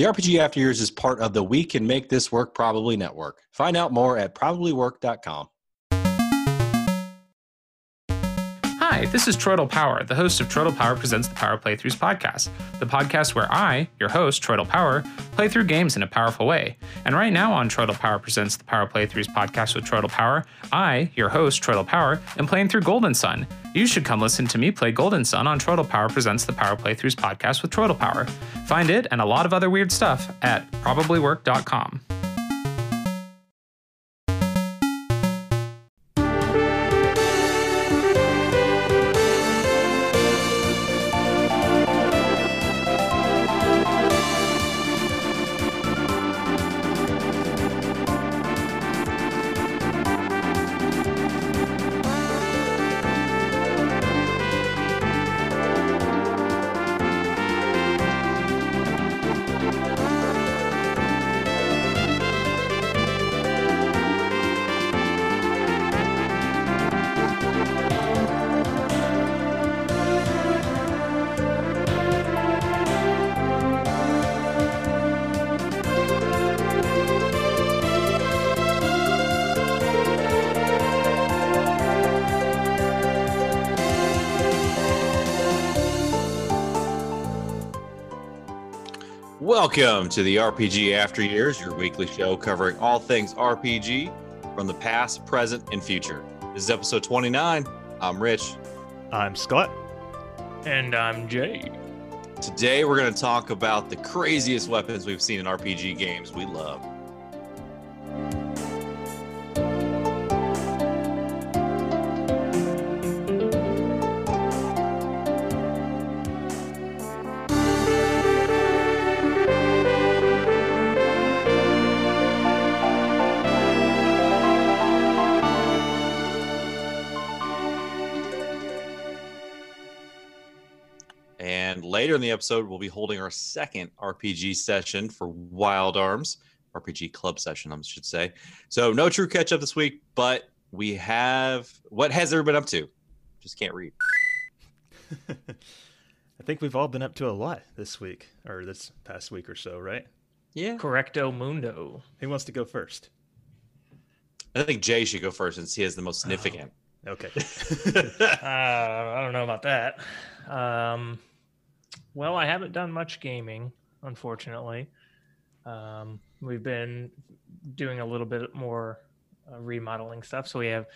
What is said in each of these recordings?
The RPG After Years is part of the We Can Make This Work Probably Network. Find out more at probablywork.com. Hi, this is Troidal Power, the host of Troidal Power Presents the Power Playthroughs podcast, the podcast where I, your host, Troidal Power, play through games in a powerful way. And right now on Troidal Power Presents the Power Playthroughs podcast with Troidal Power, I, your host, Troidal Power, am playing through Golden Sun. You should come listen to me play Golden Sun on Troidal Power Presents the Power Playthroughs podcast with Troidal Power. Find it and a lot of other weird stuff at probablywork.com. Welcome to the RPG After Years, your weekly show covering all things RPG from the past, present, and future. This is episode 29. I'm Rich. I'm Scott. And I'm Jay. Today we're going to talk about the craziest weapons we've seen in RPG games we love. Later in the episode, we'll be holding our second RPG session for Wild Arms, RPG club session, I should say. So no true catch up this week, but we have what has everyone been up to? Just can't read. I think we've all been up to a lot this week or this past week or so, right? Yeah. Correcto mundo. Who wants to go first? I think Jay should go first since he has the most Oh. significant. Okay. Uh, I don't know about that. Um, well, I haven't done much gaming, unfortunately. Um, we've been doing a little bit more uh, remodeling stuff. So we have,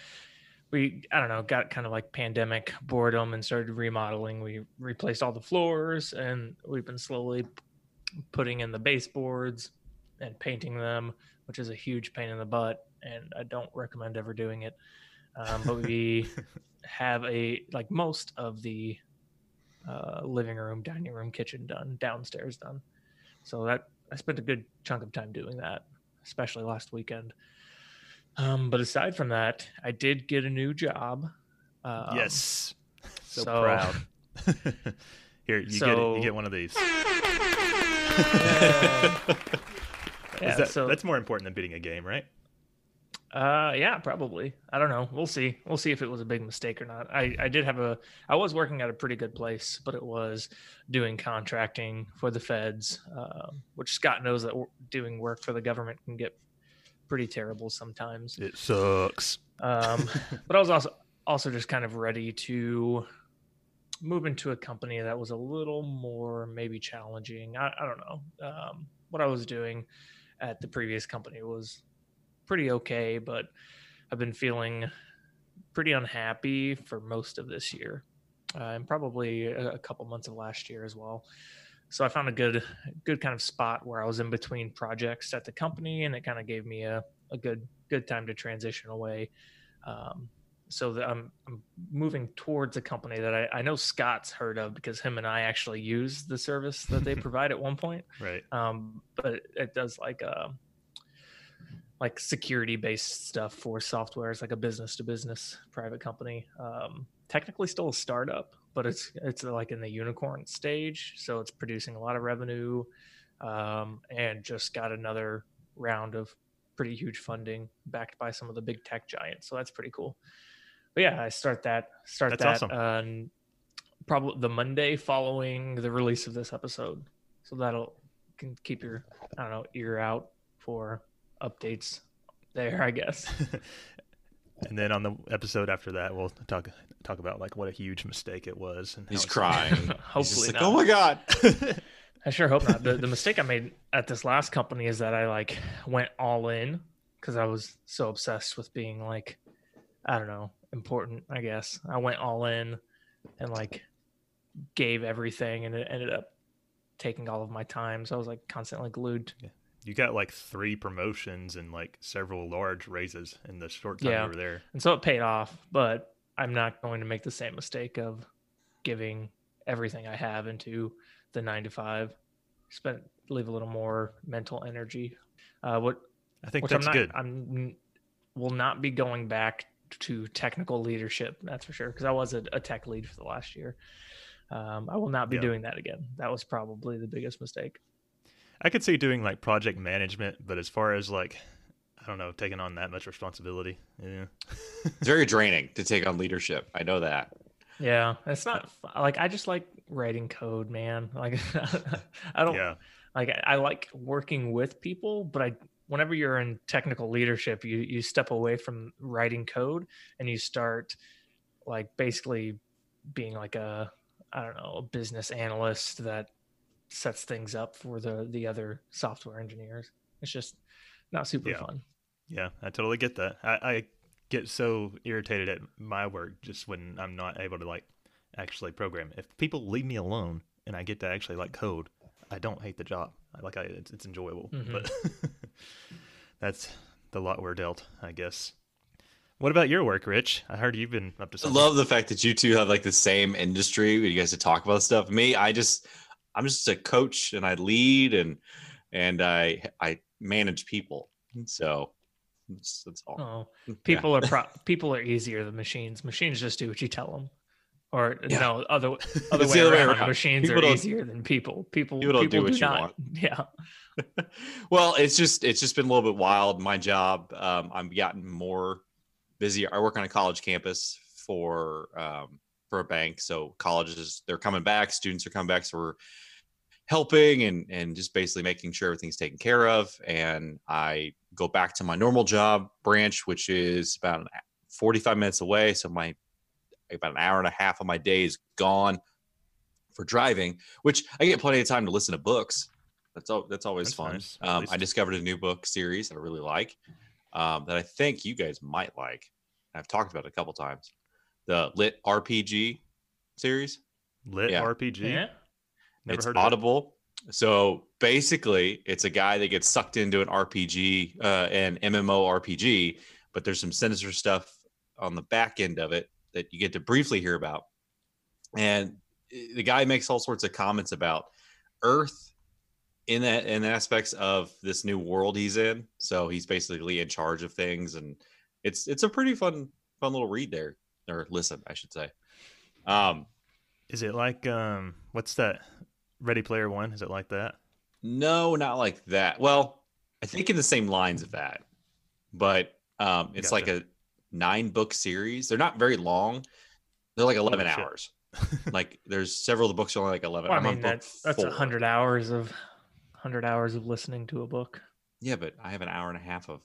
we, I don't know, got kind of like pandemic boredom and started remodeling. We replaced all the floors and we've been slowly putting in the baseboards and painting them, which is a huge pain in the butt. And I don't recommend ever doing it. Um, but we have a like most of the uh, living room, dining room, kitchen done, downstairs done. So that I spent a good chunk of time doing that, especially last weekend. Um, but aside from that, I did get a new job. Um, yes. So, so- proud. Here, you get it. You get one of these. Yeah, that, so that's more important than beating a game, right? Uh, yeah, probably. I don't know. We'll see. We'll see if it was a big mistake or not. I, I did have a, I was working at a pretty good place, but it was doing contracting for the feds, um, which Scott knows that doing work for the government can get pretty terrible sometimes. It sucks. Um, but I was also also just kind of ready to move into a company that was a little more maybe challenging. I, I don't know. Um, what I was doing at the previous company was pretty okay, but I've been feeling pretty unhappy for most of this year, uh, and probably a, a couple months of last year as well. So I found a good, good kind of spot where I was in between projects at the company, and it kind of gave me a, a good, good time to transition away. Um, so that I'm, I'm moving towards a company that I, I know Scott's heard of because him and I actually use the service that they provide at one point Right. um, but it does like uh, like security based stuff for software. It's like a business to business private company. Um, technically still a startup, but it's it's like in the unicorn stage, so it's producing a lot of revenue, um, and just got another round of pretty huge funding backed by some of the big tech giants. So that's pretty cool. But yeah, I start that start That's that awesome. on probably the Monday following the release of this episode. So that'll can keep your I don't know ear out for updates there. I guess. and then on the episode after that, we'll talk talk about like what a huge mistake it was. And He's it's- crying. He's Hopefully just like, not. oh my god. I sure hope not. The, the mistake I made at this last company is that I like went all in because I was so obsessed with being like, I don't know, important, I guess. I went all in and like gave everything and it ended up taking all of my time. So I was like constantly glued. You got like three promotions and like several large raises in the short time Yeah. you were there. And so it paid off, but I'm not going to make the same mistake of giving everything I have into the nine to five. Spend leave a little more mental energy. Uh, what I think that's I'm not, good. I'm will not be going back to technical leadership. That's for sure. Because I was a, a tech lead for the last year. Um, I will not be Yeah. doing that again. That was probably the biggest mistake. I could see doing like project management, but as far as like, I don't know, taking on that much responsibility, yeah, It's very draining to take on leadership. I know that. Yeah, it's not like I just like writing code, man. Like I don't yeah, like I- I like working with people, but I whenever you're in technical leadership, you you step away from writing code and you start like basically being like a I don't know, a business analyst that sets things up for the the other software engineers. It's just not super Yeah. fun. yeah. I totally get that. I, I get so irritated at my work just when I'm not able to like actually program. If people leave me alone and I get to actually like code, I don't hate the job. I like I it's, it's enjoyable, Mhm. but that's the lot we're dealt, I guess. What about your work, Rich? I heard you've been up to Something. I love the fact that you two have like the same industry you guys to talk about stuff. Me, I just I'm just a coach and I lead and and I I manage people. So that's, that's all. Oh, Yeah. people are pro- people are easier than machines. Machines just do what you tell them. Or Yeah. no, other other way, the other way around. around. Machines People are easier than people. People People don't do what you not. want. Yeah. well, it's just it's just been a little bit wild. My job, um, I'm gotten more busy. I work on a college campus for um, for a bank, so colleges they're coming back, students are coming back, so we're helping and and just basically making sure everything's taken care of. And I go back to my normal job branch, which is about 45 minutes away. So my about an hour and a half of my day is gone for driving, which I get plenty of time to listen to books. That's all. That's always That's fun. nice, Um, I discovered a new book series that I really like, um, that I think you guys might like. I've talked about it a couple times. The Lit RPG series. Lit yeah. RPG. Yeah. Never it's heard of it. Audible. So basically, it's a guy that gets sucked into an RPG, uh, an MMO RPG, but there's some sinister stuff on the back end of it that you get to briefly hear about. And the guy makes all sorts of comments about Earth in that in aspects of this new world he's in. So he's basically in charge of things, and it's it's a pretty fun fun little read there or listen, I should say. Um, Is it like um what's that? Ready Player One? Is it like that? No, not like that. Well, I think in the same lines of that, but um, it's like a nine book series. They're not very long. They're like eleven hours. like there's several of the books are only like eleven. Well, I mean book that's that's a hundred hours of hundred hours of listening to a book. Yeah, but I have an hour and a half of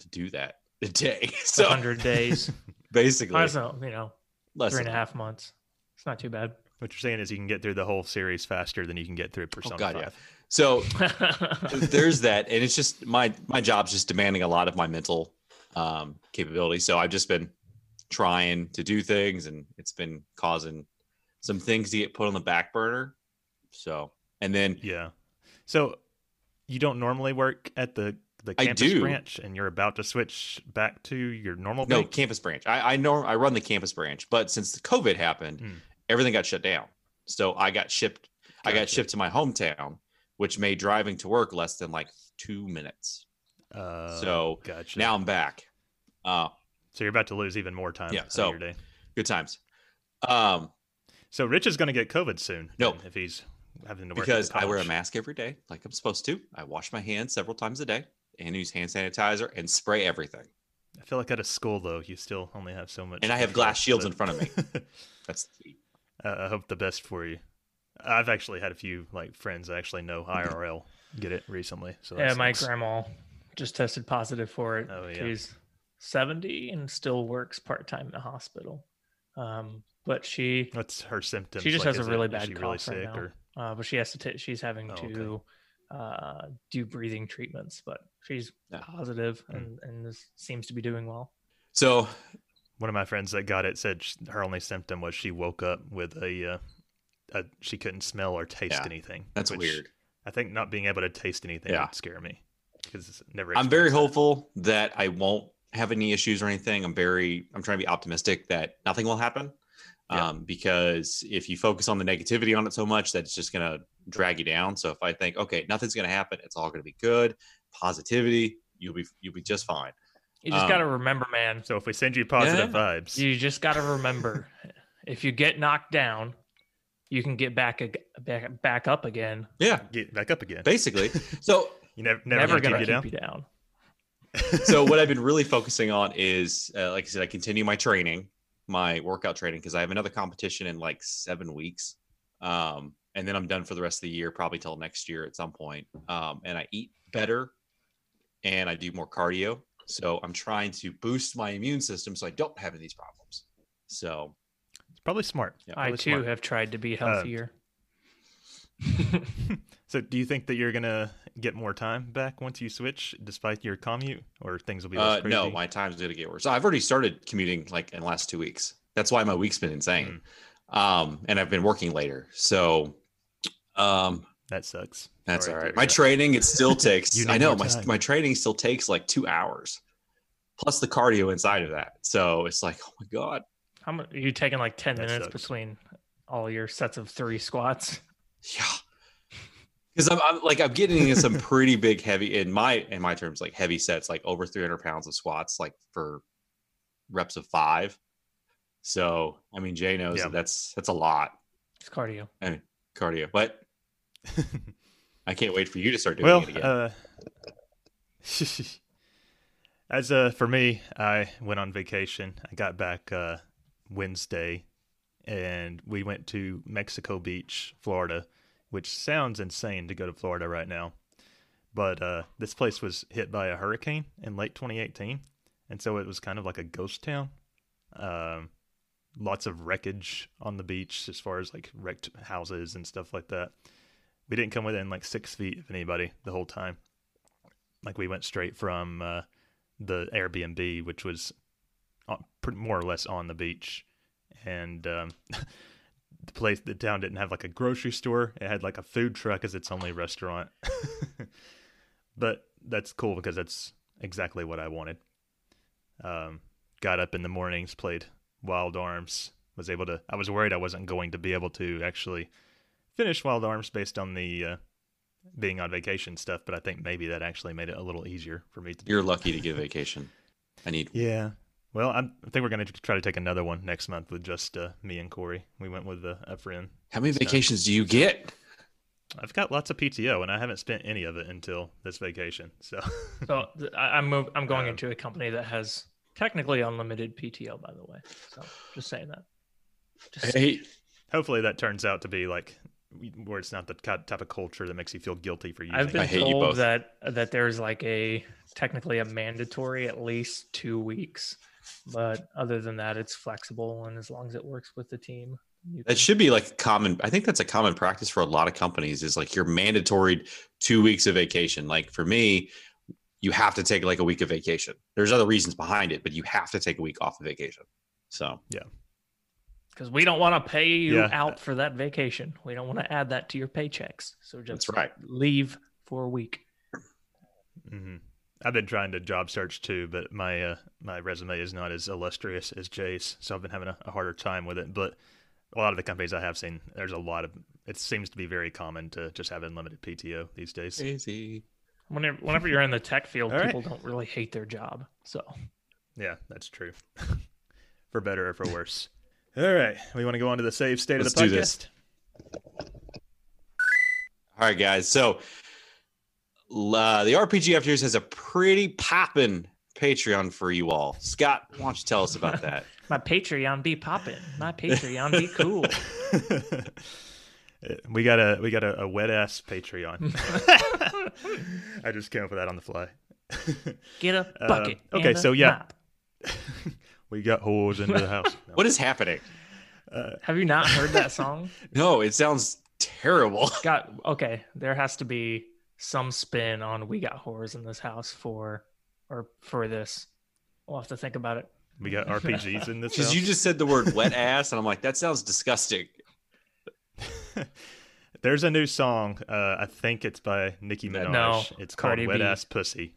to do that a day. So hundred days. basically, I don't know, you know, less three and a than- half months. It's not too bad. What you're saying is you can get through the whole series faster than you can get through Persona Oh God, 5. yeah. So there's that and it's just my my job's just demanding a lot of my mental um capability so i've just been trying to do things and it's been causing some things to get put on the back burner so and then Yeah. So you don't normally work at the the I campus do. branch and you're about to switch back to your normal no bank? campus branch i i know i run the campus branch but since the covid happened Hmm. Everything got shut down so i got shipped i got shipped to my hometown which made driving to work less than like two minutes Uh, So, gotcha. now i'm back uh so you're about to lose even more time Yeah, so- your day. good times um So Rich is going to get COVID soon. No. if he's having to work because I wear a mask every day, like I'm supposed to. I wash my hands several times a day and use hand sanitizer and spray everything. I feel like at a school though, you still only have so much. And I have glass shields in front of me. That's uh, I hope the best for you. I've actually had a few like friends I actually know IRL get it recently. So that Yeah, my sucks. grandma just tested positive for it. Oh, yeah. She's 70 and still works part time in the hospital. Um, but she, What's her symptoms? She just like, has a is it- really bad she really cough right sick now. or uh, but she has to. ta she's having Oh, okay. to uh, do breathing treatments, but she's Yeah. positive Hmm. and and is, seems to be doing well. So one of my friends that got it said sh- her only symptom was she woke up with a, uh, a she couldn't smell or taste Yeah, anything. that's weird. I think not being able to taste anything Yeah. would scare me because it's never. I'm very that. hopeful that I won't have any issues or anything. I'm very, I'm trying to be optimistic that nothing will happen. Yeah. Um, because if you focus on the negativity on it so much, that's just going to drag you down. So if I think, okay, nothing's going to happen, it's all going to be good, positivity, you'll be, you'll be just fine. You just Um, got to remember, man. So if we send you positive Yeah. vibes, You just got to remember, if you get knocked down, you can get back ag- back back up again. Yeah, get back up again. basically. So You never never, Never, gonna, gonna keep keep you down. you down. so what I've been really focusing on is, uh, like I said, I continue my training, my workout training, because I have another competition in like seven weeks, um, and then I'm done for the rest of the year, probably till next year at some point. Um, and I eat better, and I do more cardio. So I'm trying to boost my immune system so I don't have any of these problems. So It's probably smart. Yeah, I too smart. have tried to be Uh, healthier. So do you think that you're gonna get more time back once you switch, despite your commute, or things will be less uh, crazy? no, my time's gonna get worse. I've already started commuting like in the last two weeks. That's why my week's been insane. Um, and I've been working later. So um that sucks. That's Sorry all to right. hear My training it still takes. You I know my time. my training still takes like two hours, plus the cardio inside of that. So it's like, oh my god, How much? Are you taking like ten That minutes sucks. between all your sets of three squats? yeah. Because I'm, I'm like I'm getting in some pretty big heavy in my in my terms like heavy sets like over 300 pounds of squats like for reps of five. So I mean Jay knows Yeah. that that's that's a lot It's cardio. And cardio, but I can't wait for you to start doing well, it again. uh, as uh, for me, I went on vacation. I got back uh, Wednesday, and we went to Mexico Beach, Florida, which sounds insane to go to Florida right now. But uh, this place was hit by a hurricane in late 2018, and so it was kind of like a ghost town. Um, lots of wreckage on the beach, as far as like wrecked houses and stuff like that. We didn't come within like six feet of anybody the whole time. Like we went straight from uh, the Airbnb, which was more or less on the beach, and um, the place, the town didn't have like a grocery store. It had like a food truck as its only restaurant. but that's cool because that's exactly what I wanted. Um, got up in the mornings, played Wild Arms. Was able to. I was worried I wasn't going to be able to actually finish Wild Arms based on the uh, being on vacation stuff, but I think maybe that actually made it a little easier for me to. You're lucky to get a vacation. I need Yeah. Well, I'm, I think we're going to try to take another one next month with just uh, me and Corey. We went with a, a friend. How many So- vacations do you get? I've got lots of PTO, and I haven't spent any of it until this vacation. So, So I, I'm move, I'm going Uh, into a company that has technically unlimited PTO, by the way. So just saying that. Just, Hey, hopefully, that turns out to be like where it's not the type of culture that makes you feel guilty for using. I've it. been I hate you told both. that that there's like a technically a mandatory at least two weeks, but other than that, it's flexible and as long as it works with the team, you that can- should be like common. I think that's a common practice for a lot of companies. Is like you're mandatory two weeks of vacation. Like for me, you have to take like a week of vacation. There's other reasons behind it, but you have to take a week off of vacation. So because we don't want to pay you Yeah. out for that vacation. We don't want to add that to your paychecks. So just that's right. leave for a week. hmm I've been trying to job search too, but my uh, my resume is not as illustrious as Jay's, so I've been having a, a harder time with it. But a lot of the companies I have seen, there's a lot of. It seems to be very common to just have unlimited PTO these days. Easy. Whenever, whenever you're in the tech field, All right. people don't really hate their job. So Yeah, that's true. for better or for worse. All right, we want to go on to the save state Let's of the do podcast. this. All right, guys. So uh, the RPG After Years has a pretty poppin' Patreon for you all. Scott, why don't you tell us about that? my Patreon be popping. My Patreon be cool. Uh, We got a we got a, a wet ass Patreon. I just came up with that on the fly. Get a Um, bucket. okay, and a so yeah. Mop. we got whores into the house. No. What is happening? Uh, Have you not heard that song? No, it sounds terrible. Got okay. There has to be some spin on "We Got Whores in This House" for or for this. We'll have to think about it. we got RPGs in this. Because you just said the word wet ass, and I'm like, that sounds disgusting. There's a new song. Uh, I think it's by Nicki Minaj. No, it's Cardi called "Wet B. Ass Pussy."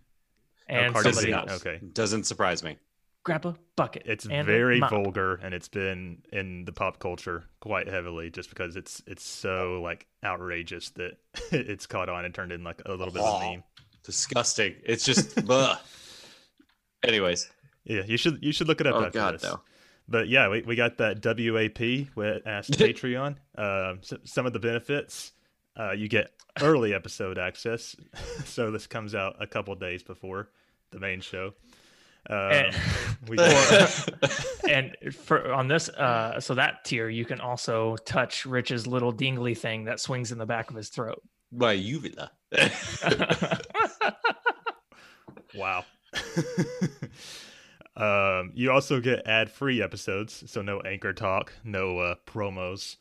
And Cardi somebody B. else. Okay. Doesn't surprise me. Grab a bucket. It's and very mop. vulgar, and it's been in the pop culture quite heavily, just because it's it's so like outrageous that it's caught on and turned in like a little bit of a Oh. meme. Disgusting. It's just. ugh. Anyways, Yeah, you should you should look it up. oh after god, this. no. But yeah, we, we got that WAP with Ask Patreon. Um, so, some of the benefits uh, you get early episode access. so this comes out a couple days before the main show. Um, And- we got, and for on this, uh, so that tier, you can also touch Rich's little dingly thing that swings in the back of his throat. My uvula. wow. um, you also get ad free episodes, so no anchor talk, no uh, promos.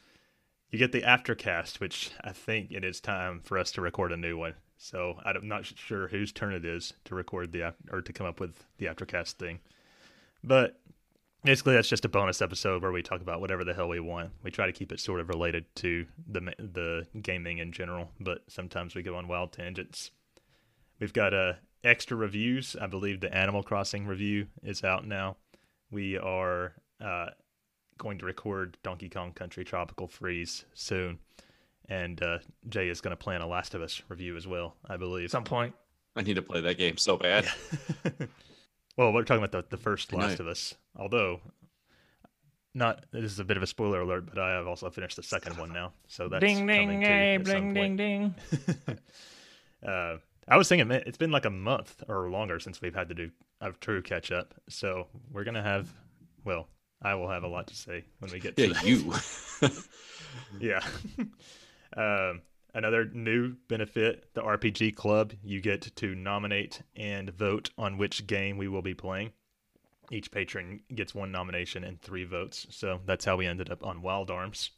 You get the aftercast, which I think it is time for us to record a new one. So I'm not sure whose turn it is to record the or to come up with the aftercast thing, but basically that's just a bonus episode where we talk about whatever the hell we want. We try to keep it sort of related to the the gaming in general, but sometimes we go on wild tangents. We've got uh, extra reviews. I believe the Animal Crossing review is out now. We are uh, going to record Donkey Kong Country Tropical Freeze soon. And uh, Jay is going to plan a Last of Us review as well, I believe. At some point, I need to play that game so bad. well, we're talking about the, the first I know. Last of Us. Although, not this is a bit of a spoiler alert, but I have also finished the second one now. So that's ding coming ding, too hey, at some bling ding point. ding. uh, I was thinking it's been like a month or longer since we've had to do a true catch up. So we're gonna have, well, I will have a lot to say when we get to Yeah, you. Yeah. Um, another new benefit, the RPG Club, you get to nominate and vote on which game we will be playing. Each patron gets one nomination and three votes. So that's how we ended up on Wild Arms.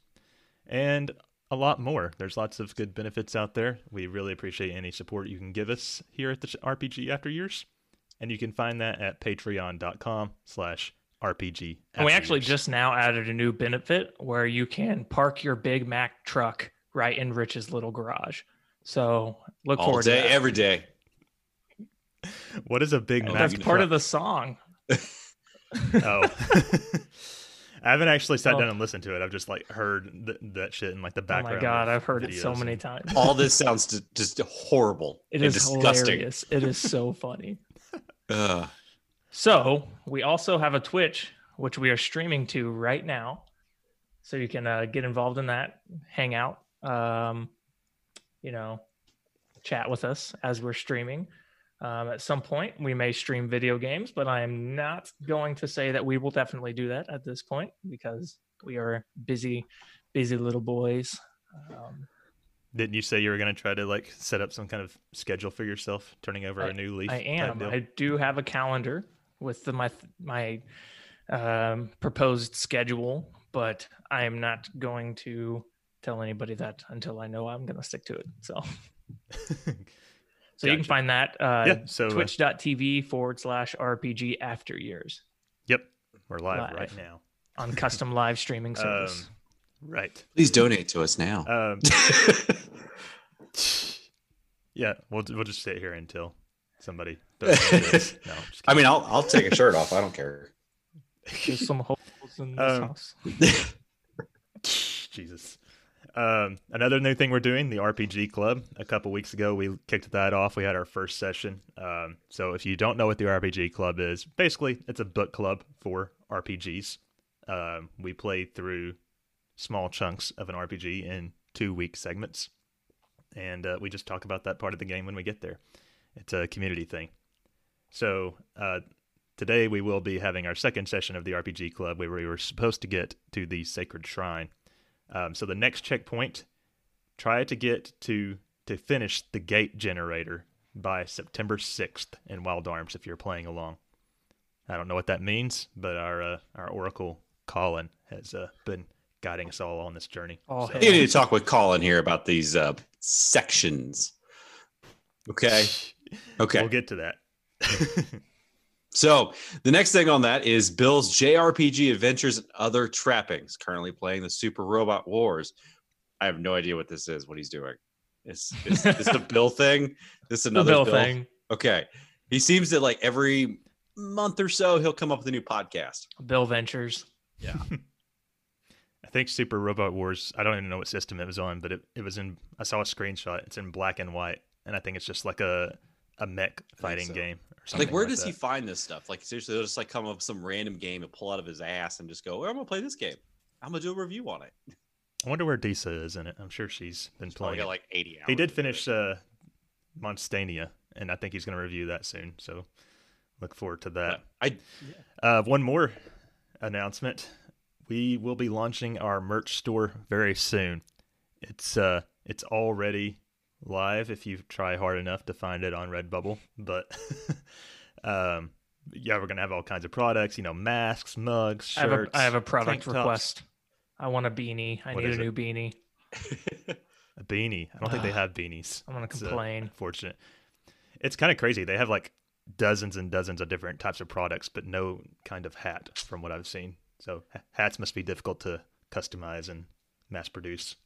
And a lot more. There's lots of good benefits out there. We really appreciate any support you can give us here at the RPG After Years. And you can find that at patreon.com slash RPG. And we actually Years. just now added a new benefit where you can park your Big Mack truck right in Rich's little garage. So look All forward day, to that. every day. What is a Big Mac? That's part of the song. Oh. I haven't actually sat Oh. down and listened to it. I've just like heard th- that shit in like the background. Oh my god, I've heard it so many and- times. All this sounds d- just horrible It and is disgusting. hilarious. It is so funny. Ugh. So we also have a Twitch, which we are streaming to right now. So you can uh, get involved in that, hang out, um, you know, chat with us as we're streaming. Um, at some point, we may stream video games, but I am not going to say that we will definitely do that at this point because we are busy, busy little boys. Um, Didn't you say you were going to try to like set up some kind of schedule for yourself, turning over a new leaf? I am. I do have a calendar with the, my my um, proposed schedule, but I am not going to tell anybody that until I know I'm going to stick to it. So, so you can find that uh, yeah. So uh, twitch.tv forward slash RPG after years yep, we're live, Live. right now. on custom live streaming service. Um, right. Please donate to us now. Um, yeah, we'll we'll just sit here until somebody. Does no, I'm I mean, I'll I'll take a shirt off. I don't care. There's some holes in this Um, house. Jesus. Um, another new thing we're doing, the RPG Club. A couple weeks ago, we kicked that off. We had our first session. Um, so if you don't know what the RPG Club is, basically it's a book club for RPGs. Um, we play through small chunks of an RPG in two week segments, and uh, we just talk about that part of the game when we get there. It's a community thing. So uh, today we will be having our second session of the RPG Club, where we were supposed to get to the Sacred Shrine. Um, so the next checkpoint try to get to to finish the gate generator by September 6th in Wild Arms if you're playing along. I don't know what that means, but our uh, our Oracle Colin has uh, been guiding us all on this journey. All So- You need to talk with Colin here about these uh, sections. Okay. Okay. We'll get to that. So the next thing on that is Bill's JRPG Adventures and Other Trappings. Currently playing the Super Robot Wars. I have no idea what this is. What he's doing? Is is this a Bill thing? This The another Bill Bill, thing. Okay. He seems that like every month or so he'll come up with a new podcast. Bill Ventures. Yeah. I think Super Robot Wars. I don't even know what system it was on, but it, it was in. I saw a screenshot. It's in black and white, and I think it's just like a a mech fighting so. game or something. Like where like does he find this stuff? Like seriously, he'll just like come up with some random game and pull out of his ass and just go, well, I'm gonna play this game. I'm gonna do a review on it. I wonder where Disa is in it. I'm sure she's been Probably playing. got like 80 hours. he did finish uh, Monstania, and I think he's going to review that soon. So look forward to that. I Uh, one more announcement: we will be launching our merch store very soon. It's uh, it's already live if you try hard enough to find it on Redbubble. But um, yeah, we're gonna have all kinds of products. You know, masks, mugs, I have, a, shirts. I have a product request. I want a beanie. I What need a it? new beanie. A beanie. I don't think they have beanies. I'm gonna It's, uh, complain. unfortunate. It's kind of crazy. They have like dozens and dozens of different types of products, but no kind of hat from what I've seen. So ha- hats must be difficult to customize and mass produce.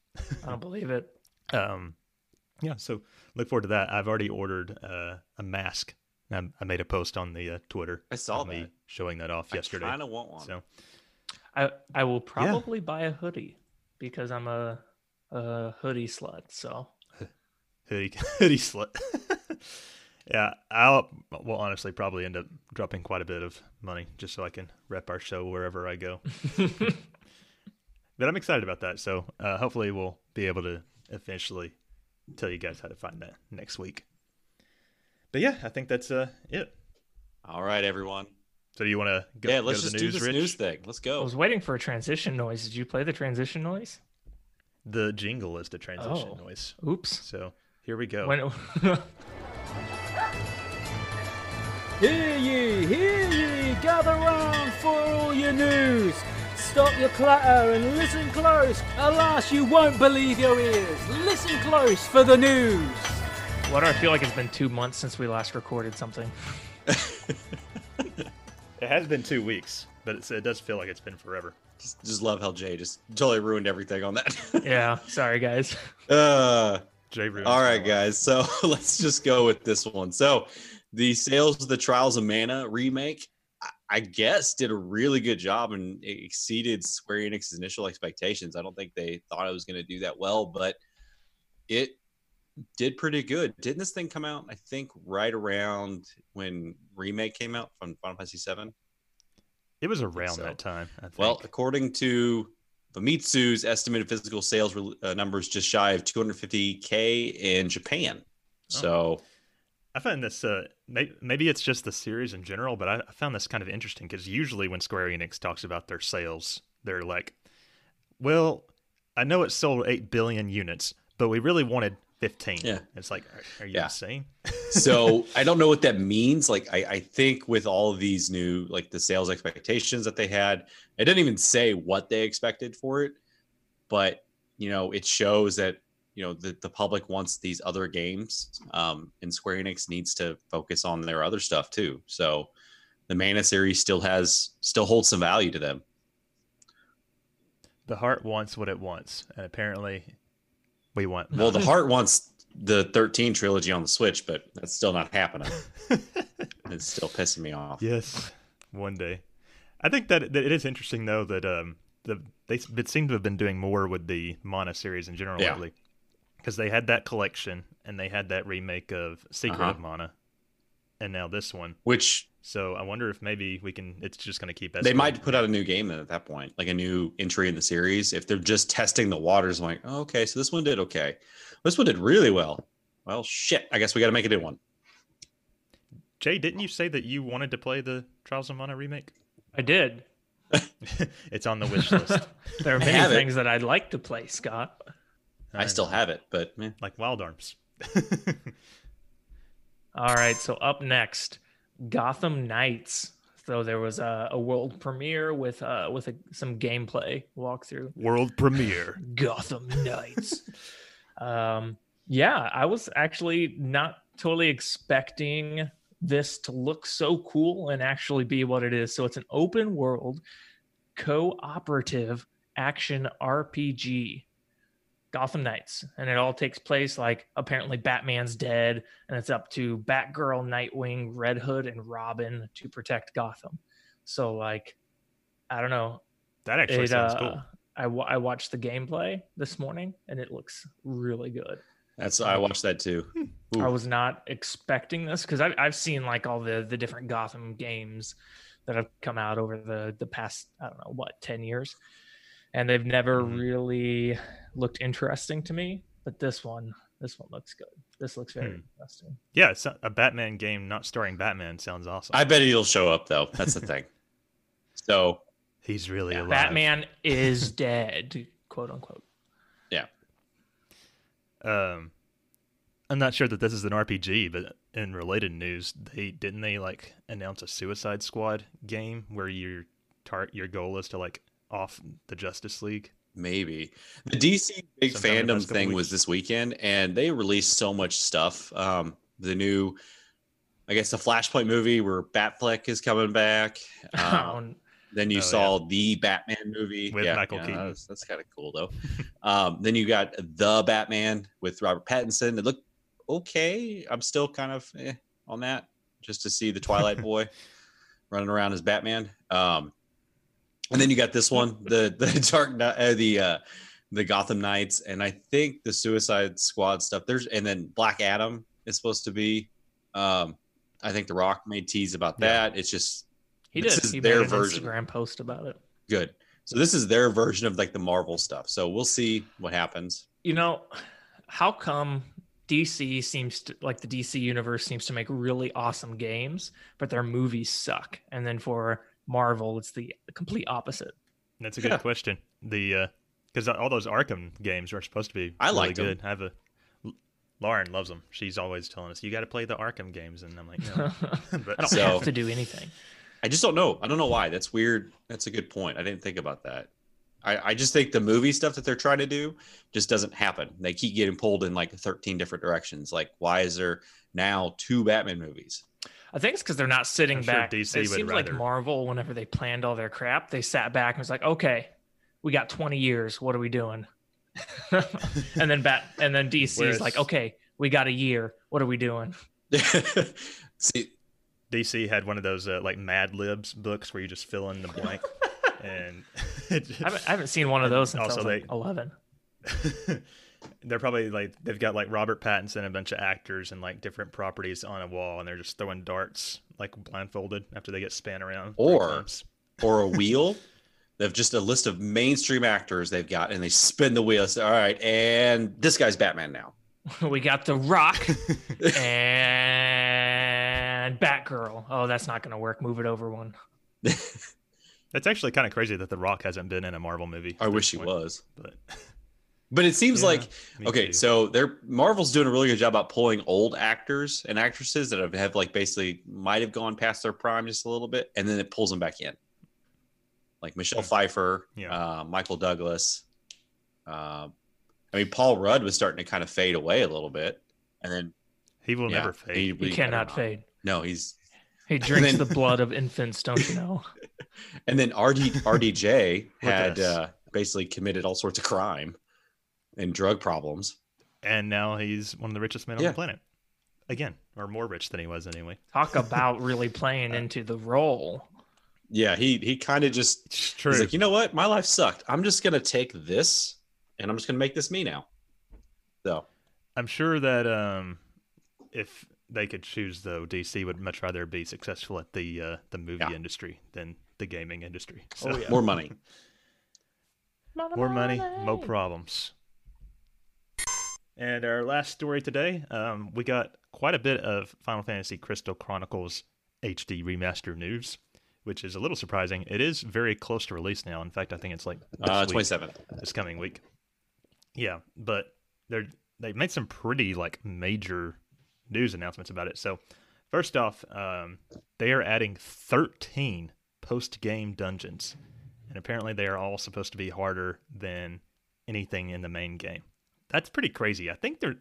I don't believe it. Um, yeah, so look forward to that. I've already ordered uh, a mask. I, I made a post on the uh, Twitter. I saw me showing that off yesterday. I kind of want one. So I I will probably buy a hoodie because I'm a a hoodie slut. So hoodie hoodie slut. yeah, I'll will honestly probably end up dropping quite a bit of money just so I can rep our show wherever I go. but I'm excited about that. So uh, hopefully we'll be able to eventually tell you guys how to find that next week. But yeah, I think that's uh, it. All right, everyone. So do you want to go? yeah, let's to the just news, do this Rich? news thing. Let's go. I was waiting for a transition noise. Did you play the transition noise? The jingle is the transition Oh. noise. Oops. So here we go. When Hear ye, hear ye, gather round for all your news. Stop your clatter and listen close. Alas, you won't believe your ears. Listen close for the news. what do I feel like it's been two months since we last recorded something? It has been two weeks, but it's, it does feel like it's been forever. Just, just love how Jay just totally ruined everything on that. Yeah, sorry guys. uh, Jay ruins all my guys. So let's just go with this one. So the sales of the Trials of Mana remake, I- guess, did a really good job and exceeded Square Enix's initial expectations. I don't think they thought it was going to do that well, but it did pretty good. Didn't this thing come out? I think right around when remake came out from Final Fantasy VII. It was around so. that time. I think. Well, according to Famitsu's estimated physical sales re- uh, numbers, just shy of 250k in Japan. So I find this uh, maybe it's just the series in general, but I, found this kind of interesting because usually when Square Enix talks about their sales, they're like, "Well, I know it sold eight billion units, but we really wanted 15." Yeah. it's like, are, are you Yeah. insane? so I don't know what that means. Like I, I think with all of these new like the sales expectations that they had, it didn't even say what they expected for it, but you know it shows that you know the, the public wants these other games, um, and Square Enix needs to focus on their other stuff too. So the Mana series still has still holds some value to them. the heart wants what it wants, and apparently, we want. Well, the heart wants the 13 trilogy on the Switch, but that's still not happening. it's still pissing me off. Yes, one day. I think that, that it is interesting though that um the they it seem to have been doing more with the Mana series in general Yeah. lately, because they had that collection and they had that remake of Secret Uh-huh. of Mana, and now this one. Which So I wonder if maybe we can. It's just going to keep. they might put out a new game then at that point, like a new entry in the series. If they're just testing the waters, like, oh, okay, so this one did okay. This one did really well. Well, shit. I guess we got to make a new one. Jay, didn't you say that you wanted to play the Trials of Mana remake? I did. it's on the wish list. There are many have it. things that I'd like to play, Scott. I, still know. have it, but eh. like wild arms. All right, so up next, Gotham Knights. So there was a, a world premiere with uh with a, some gameplay walkthrough. World premiere. Gotham Knights. um, yeah, I was actually not totally expecting this to look so cool and actually be what it is. So it's an open world cooperative action RPG. Gotham Knights, and it all takes place like apparently Batman's dead, and it's up to Batgirl, Nightwing, Red Hood, and Robin to protect Gotham. So like, I don't know, That actually it, sounds uh, cool. I, I watched the gameplay this morning and it looks really good. that's I watched that too. Ooh. I was not expecting this because I've, I've seen like all the, the different Gotham games that have come out over the, the past, I don't know, what, 10 years. And they've never Mhm. really looked interesting to me. But this one, this one looks good. This looks very Hmm. interesting. Yeah, it's a Batman game not starring Batman sounds awesome. I bet he'll show up though. That's the thing. So He's really Yeah. alive. Batman is dead, quote unquote. Yeah. Um, I'm not sure that this is an RPG, but in related news, they didn't they like announce a Suicide Squad game where your tar- your goal is to like off the Justice League. Maybe the DC big Sometime fandom thing was this weekend, and they released so much stuff. Um, the new, I guess, the Flashpoint movie where Batfleck is coming back. Um, Then you Oh, saw the Batman movie With Michael Keaton. That's, that's kind of cool though. um, then you got the Batman with Robert Pattinson. It looked okay. I'm still kind of eh, on that, just to see the Twilight Boy running around as Batman. Um, and then you got this one, the the Dark uh, the uh, the Gotham Knights, and I think the Suicide Squad stuff. There's and then Black Adam is supposed to be. Um, I think The Rock made tease about Yeah. that. It's just He This did. is He their made an version. Instagram post about it. good. So this is their version of like the Marvel stuff. So we'll see what happens. you know how come dc seems to like the dc universe seems to make really awesome games but their movies suck and then for marvel it's the complete opposite That's a good Yeah. question. The uh because all those Arkham games are supposed to be I really liked 'em. good. I have a Lauren loves them. She's always telling us you got to play the Arkham games, and I'm like, no. i don't So- have to do anything I just don't know. I don't know why. That's weird. That's a good point. I didn't think about that. I, I just think the movie stuff that they're trying to do just doesn't happen. They keep getting pulled in like 13 different directions. Like, why is there now two Batman movies? I think it's because they're not sitting I'm sure back. DC it would seems rather- like marvel whenever they planned all their crap. They sat back and was like okay we got 20 years. What are we doing? And then bat and then dc is like okay we got a year. What are we doing? See, DC had one of those uh, like Mad Libs books where you just fill in the blank, and just- I haven't, I haven't seen one of those since Also, I was like 11 they're probably like they've got like Robert Pattinson, and a bunch of actors, and like different properties on a wall, and they're just throwing darts like blindfolded after they get span around. Or- or a wheel. They have just a list of mainstream actors they've got, and they spin the wheel. Say, All right, and this guy's Batman now. we got the rock and Batgirl. Oh, that's not going to work. Move it over one. That's actually kind of crazy that The Rock hasn't been in a Marvel movie. I wish he point, was. but But it seems Yeah, like okay, too. so they're Marvel's doing a really good job about pulling old actors and actresses that have, have like basically might have gone past their prime just a little bit, and then it pulls them back in. Like Michelle. Pfeiffer, Yeah. uh, Michael Douglas. Uh, I mean, Paul Rudd was starting to kind of fade away a little bit, and then he will yeah, never fade. he- He we- cannot fade. No, he's He drinks then- the blood of infants, don't you know? and then RD RDJ had uh, basically committed all sorts of crime and drug problems. and now he's one of the richest men on the planet. Again, or more rich than he was anyway. Talk about really playing into the role. Yeah, he he kind of just It's true. He's like, you know what? My life sucked. I'm just gonna take this and I'm just gonna make this me now. So I'm sure that um, if they could choose, though, DC would much rather be successful at the uh, the movie Yeah. industry than the gaming industry. Oh, yeah. more money. more money, more problems. And our last story today, um, we got quite a bit of Final Fantasy Crystal Chronicles HD remaster news, which is a little surprising. It is very close to release now. In fact, I think it's like Uh, week. 27. this coming week. Yeah, but they're they made some pretty like major news announcements about it. So first off, um, they are adding 13 post game dungeons, and apparently they are all supposed to be harder than anything in the main game. That's pretty crazy. I think there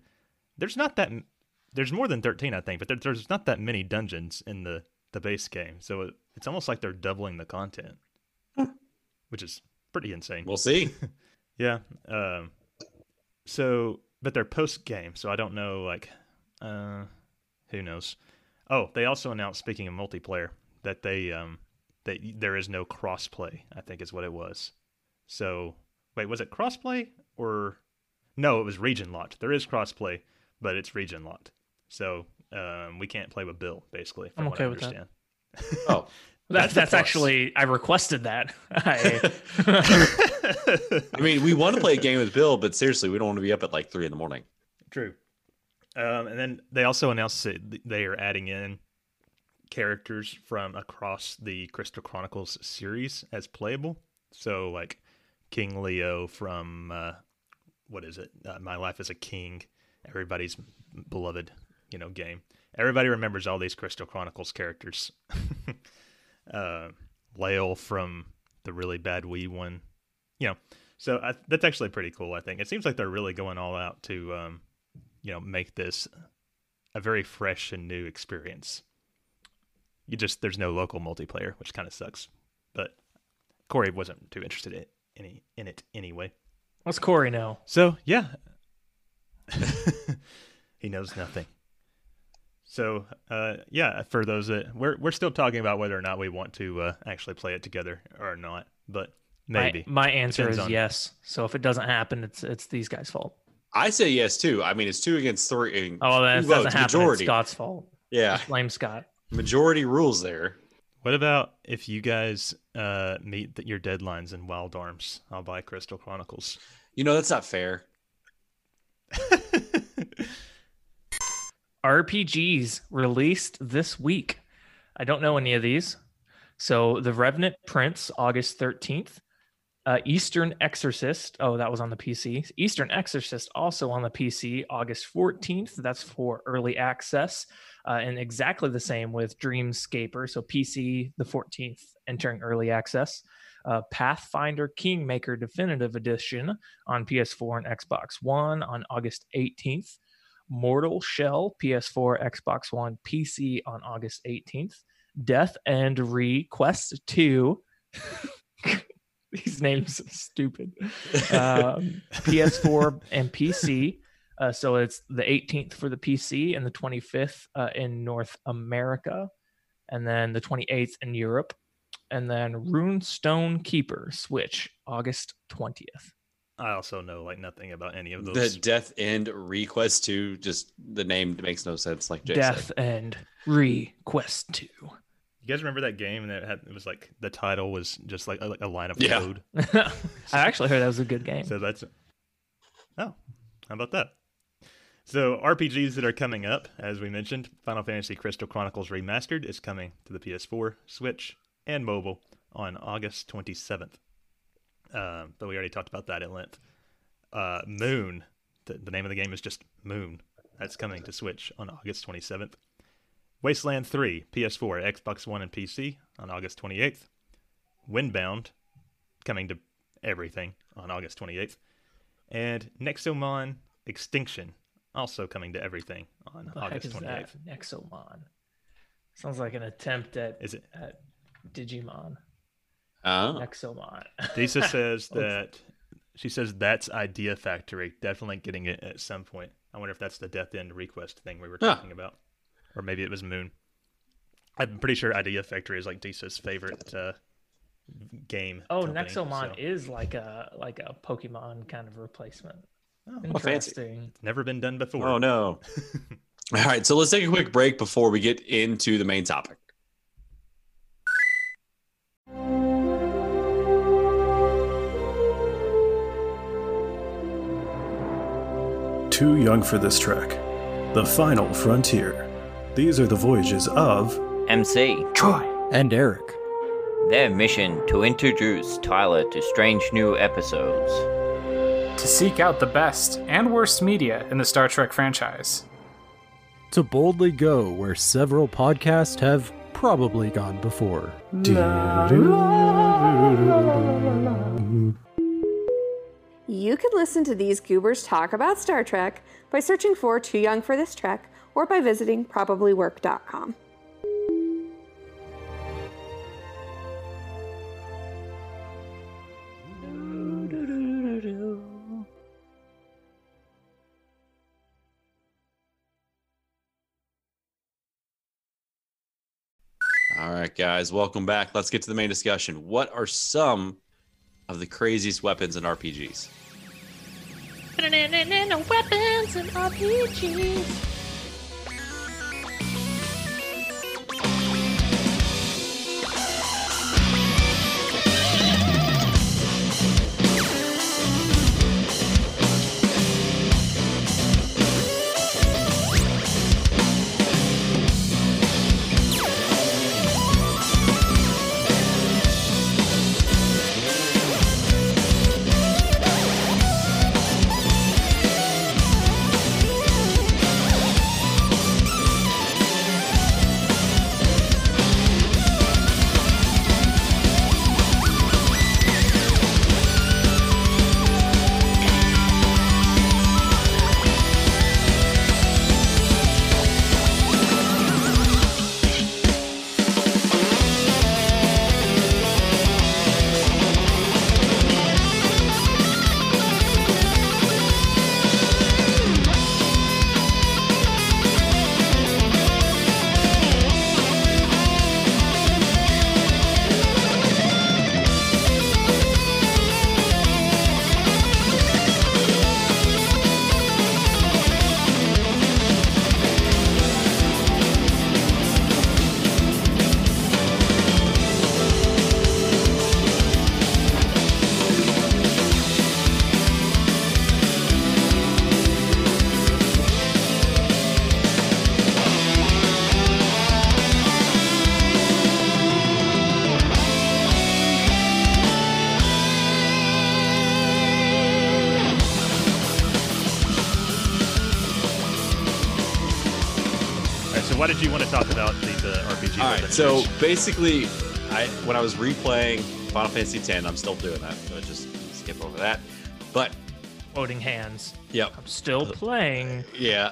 there's not that m- there's more than 13 I think, but there, there's not that many dungeons in the the base game. So it, it's almost like they're doubling the content, which is pretty insane. We'll see. Yeah. Um, so, but they're post game, so I don't know. Like, uh, who knows? Oh, they also announced, speaking of multiplayer, that they um that there is no crossplay. I think is what it was. So, wait, was it crossplay or no? It was region locked. There is crossplay, but it's region locked. So um, we can't play with Bill, basically. From I'm what I okay with that. understand. Oh, That's That's that's actually I requested that. I, I mean, we want to play a game with Bill, but seriously, we don't want to be up at like three in the morning. True. Um, and then they also announced that they are adding in characters from across the Crystal Chronicles series as playable. So, like King Leo from uh, what is it? Uh, My Life as a King, everybody's beloved, you know, game. Everybody remembers all these Crystal Chronicles characters. uh, Layle from the really bad Wii one, you know. So I, that's actually pretty cool. I think it seems like they're really going all out to, um, you know, make this a very fresh and new experience. You just there's no local multiplayer, which kind of sucks. But Corey wasn't too interested in any in it anyway. What's Corey know? So yeah, he knows nothing. So uh, yeah, for those that we're we're still talking about whether or not we want to uh, actually play it together or not, but maybe. My, my answer Depends is on- yes. So if it doesn't happen, it's it's these guys' fault. I say yes too. I mean, it's two against three. and Oh, then if doesn't votes, happen, majority. it's Scott's fault. Yeah, Just blame Scott. majority rules there. What about if you guys uh, meet th- your deadlines in Wild Arms? I'll buy Crystal Chronicles. You know that's not fair. RPGs released this week. I don't know any of these. So the Revenant Prince, August 13th. Uh, Eastern Exorcist. Oh, that was on the PC. Eastern Exorcist also on the PC, August 14th. That's for early access. Uh, and exactly the same with Dreamscaper. So PC, the 14th, entering early access. Uh, Pathfinder Kingmaker Definitive Edition on PS4 and Xbox One on August 18th. Mortal Shell, PS4, Xbox One, PC on August 18th. Death End Request 2. These names are stupid. Um, PS4 and PC. Uh, so it's the 18th for the PC and the 25th uh, in North America, and then the 28th in Europe. And then Runestone Keeper Switch, August 20th. I also know like nothing about any of those. The. Death End Request 2, just the name makes no sense, like Jay Death said. and Re Quest 2. you guys remember that game that had it was like the title was just like a, like a line of Yeah. code. I actually heard that was a good game. So that's oh, how about that? So RPGs that are coming up, as we mentioned, Final Fantasy Crystal Chronicles Remastered is coming to the PS4, Switch, and mobile on August 27th. Um, but we already talked about that at length. Uh, Moon, the, the name of the game is just Moon. That's coming to Switch on August 27th. Wasteland 3, PS4, Xbox One, and PC on August 28th. Windbound, coming to everything on August 28th. And Nexomon Extinction, also coming to everything on What the heck August is 28th. that? Nexomon. Sounds like an attempt at, Is it? at Digimon. Oh. Nexomon. Disa says that she says that's Idea Factory. Definitely getting it at some point. I wonder if that's the Death End request thing we were Huh. talking about, or maybe it was Moon. I'm pretty sure Idea Factory is like Disa's favorite uh, game. Oh, company, Nexomon so- is like a like a Pokemon kind of replacement. Oh, Oh, fancy. Interesting. never been done before. Oh, no. All right, so let's take a quick break before we get into the main topic. Too young for this trek. The final frontier. These are the voyages of MC. Troy. And Eric. Their mission to introduce Tyler to strange new episodes. to seek out the best and worst media in the Star Trek franchise. To boldly go where several podcasts have probably gone before. You can listen to these goobers talk about Star Trek by searching for Too Young for This Trek or by visiting probablywork.com. All right, guys, welcome back. Let's get to the main discussion. What are some of the craziest weapons in RPGs? Weapons and RPGs. So why did you want to talk about the, uh, RPG? All right, so basically, I when I was replaying Final Fantasy X, I'm still doing that. So I just skip over that. But Voting hands. yep, I'm still playing. yeah.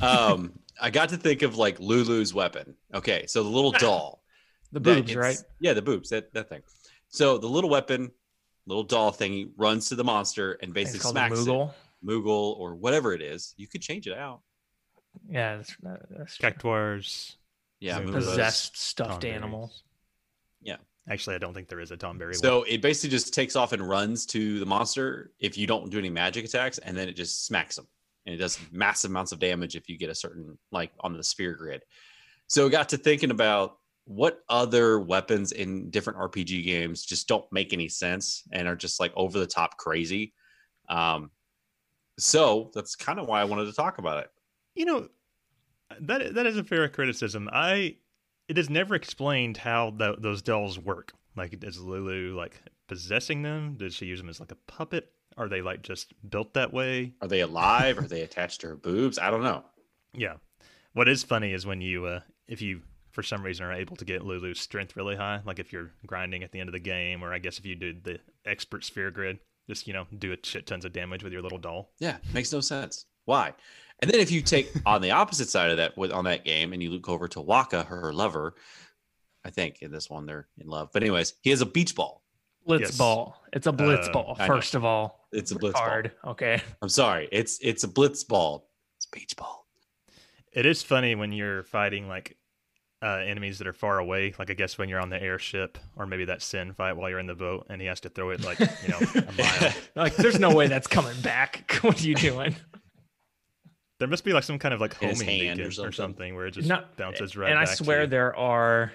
Um, I got to think of like Lulu's weapon. Okay, so the little doll. The that boobs, right? Yeah, the boobs. That that thing. So the little weapon, little doll thingy runs to the monster and basically called smacks Moogle. it. Moogle or whatever it is. You could change it out. Yeah, that's, that's true. Cactuars. Yeah, Moogle. Possessed stuffed Tonberries. animal. Actually, I don't think there is a Tonberry So one. it basically just takes off and runs to the monster if you don't do any magic attacks, and then it just smacks them. And it does massive amounts of damage if you get a certain, like on the sphere grid. So I got to thinking about what other weapons in different RPG games just don't make any sense and are just like over the top crazy. Um, so that's kind of why I wanted to talk about it. You know, that that is a fair criticism. I it is never explained how tho- those dolls work. Like, is Lulu like possessing them? Does she use them as like a puppet? Are they like just built that way? Are they alive? are they attached to her boobs? I don't know. Yeah. What is funny is when you, uh, if you for some reason are able to get Lulu's strength really high, like if you're grinding at the end of the game, or I guess if you did the expert sphere grid, just you know do a shit tons of damage with your little doll. Yeah, makes no sense. Why? And then if you take on the opposite side of that with on that game and you look over to Wakka, her lover, I think in this one they're in love. But anyways, he has a beach ball. Blitz Yes. ball. It's a blitz Uh, ball. First of all, It's a blitz ball. Okay. I'm sorry. It's it's a blitz ball. It's a beach ball. It is funny when you're fighting like uh, enemies that are far away. Like I guess when you're on the airship, or maybe that Sin fight while you're in the boat, and he has to throw it like you know a mile. Like, there's no way that's coming back. what are you doing? There must be like some kind of like homing hand or beacon or something. something, where it just Not- bounces right. and I back to swear you. there are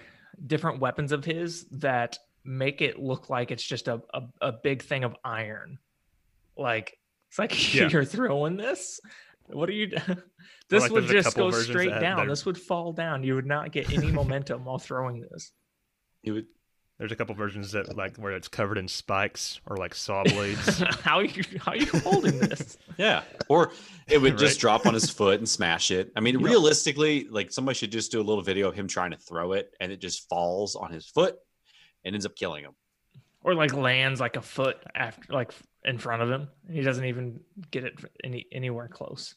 different weapons of his that make it look like it's just a, a, a big thing of iron. Like it's like Yeah. you're throwing this. What are you? this like would just go straight down. This would fall down. You would not get any momentum while throwing this. He would There's a couple versions that like where it's covered in spikes or like saw blades. how are you how are you holding this? Yeah. Or it would just Right. drop on his foot and smash it. I mean, realistically, like somebody should just do a little video of him trying to throw it and it just falls on his foot and ends up killing him. or like lands like a foot after like in front of him. He doesn't even get it any anywhere close.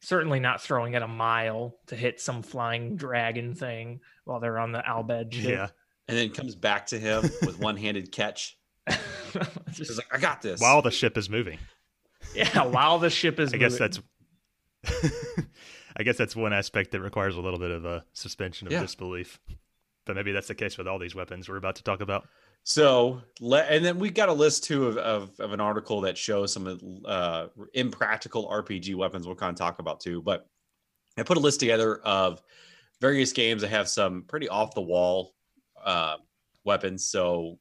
Certainly not throwing it a mile to hit some flying dragon thing while they're on the Al Bhed yeah. And then comes back to him with one handed catch. It's He's just- like, I got this. While the ship is moving. yeah, while the ship is I guess that's I guess that's one aspect that requires a little bit of a suspension of Yeah. disbelief. But maybe that's the case with all these weapons we're about to talk about. So, le- and then we've got a list too of, of, of an article that shows some uh, impractical RPG weapons we'll kind of talk about too. But I put a list together of various games that have some pretty off the wall uh, weapons. So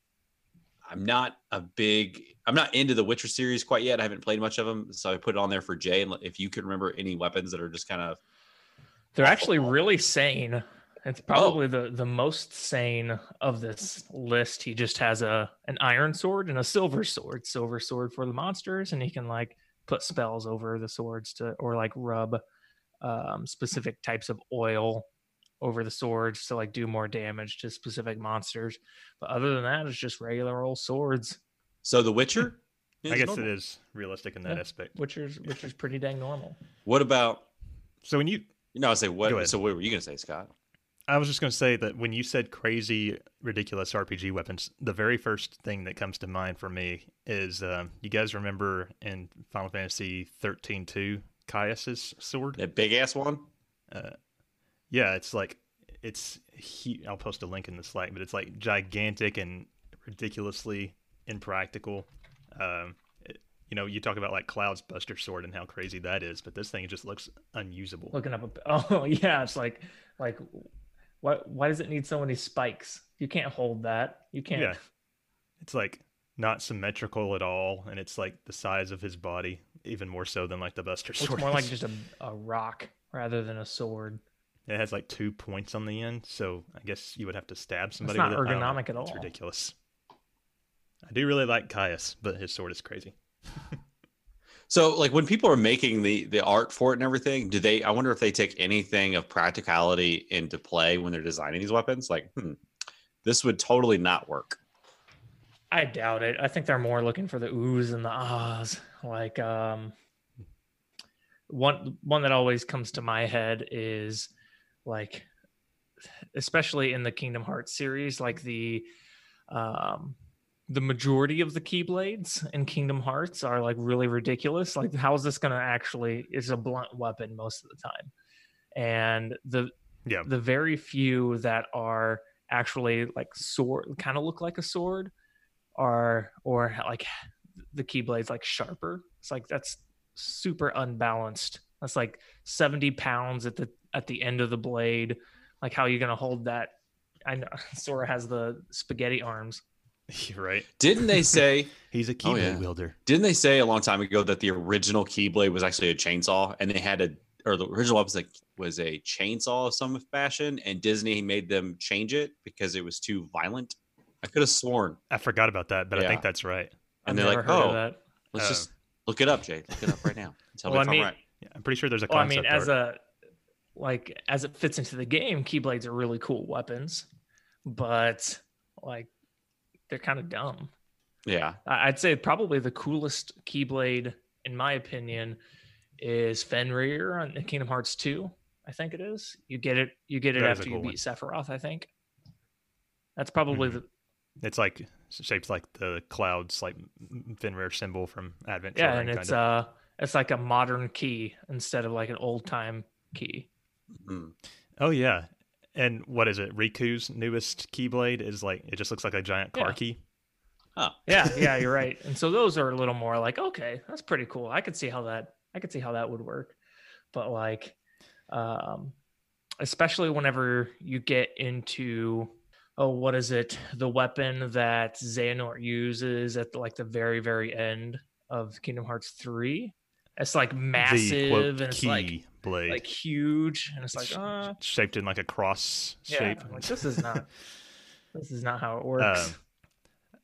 I'm not a big, I'm not into the Witcher series quite yet. I haven't played much of them. So I put it on there for Jay. And if you can remember any weapons that are just kind of, They're actually really sane. Oh. It's probably the, the most sane of this list. He just has a an iron sword and a silver sword. Silver sword for the monsters, and he can like put spells over the swords to or like rub um, specific types of oil over the swords to like do more damage to specific monsters. But other than that, it's just regular old swords, so The Witcher? I guess normal. it is realistic in that Yeah. aspect. which is which is pretty dang normal. What about, So when you you know, I say, what, so what were you going to say, Scott? I was just going to say that when you said crazy, ridiculous RPG weapons, the very first thing that comes to mind for me is um, you guys remember in Final Fantasy 13 2, Caius's sword? That big ass one? Uh, yeah, it's like, it's, he, I'll post a link in the Slack, but it's like gigantic and ridiculously impractical. Um, it- you know, you talk about like Cloud's Buster Sword and how crazy that is, but this thing just looks unusable. Looking up, a, oh yeah, it's like like why why does it need so many spikes? You can't hold that. You can't. Yeah. It's like not symmetrical at all, and it's like the size of his body, even more so than like the Buster Sword. more like just a, a rock rather than a sword. It has like two points on the end, so I guess you would have to stab somebody. not with it. Don't ergonomic at It's all. ridiculous. I do really like Caius, but his sword is crazy. So, like when people are making the the art for it and everything, do they? I wonder if they take anything of practicality into play when they're designing these weapons. Like, hmm, this would totally not work. I doubt it. I think they're more looking for the oohs and the ahs. Like um one one that always comes to my head is like especially in the Kingdom Hearts series, like the um the majority of the keyblades in Kingdom Hearts are like really ridiculous. Like how is this gonna actually is a blunt weapon most of the time. And the Yeah. the very few that are actually like sword kind of look like a sword are or like the keyblades like sharper it's like that's super unbalanced that's like 70 pounds at the at the end of the blade like how you're you gonna hold that i know sora has the spaghetti arms You're right. Didn't they say? He's a Oh, keyblade yeah. wielder. didn't they say a long time ago that the original Keyblade was actually a chainsaw, and they had a or the original was like was a chainsaw of some fashion, and Disney made them change it because it was too violent. I could have sworn. I forgot about that, but I think that's right. And I've they're never like, heard "Oh, of that Let's Oh. just look it up, Jay. Look it up right now. Tell Well, me if I mean- I'm right. Yeah, I'm pretty sure there's a well, i mean as art. a like as it fits into the game keyblades are really cool weapons but like they're kind of dumb Yeah. I- I'd say probably the coolest Keyblade, in my opinion, is Fenrir on Kingdom Hearts 2. I think it is. You get it. You get it That is a after you cool beat Sephiroth. I think. That's probably Mhm. the It's like shaped like the clouds, like Fenrir symbol from Advent. yeah, Children, and it's kinda. uh, it's like a modern key instead of like an old time key. Mm. Oh yeah, and what is it? Riku's newest Keyblade is like it just looks like a giant car Yeah. key. Huh. Yeah, yeah, you're right. And so those are a little more like, okay, that's pretty cool. I could see how that I could see how that would work. But like um especially whenever you get into oh, what is it? The weapon that Xehanort uses at the, like the very, very end of Kingdom Hearts 3. It's like the massive quote and it's key like blade, like huge and it's It's like uh shaped in like a cross yeah, shape. I'm like this is not This is not how it works. Um,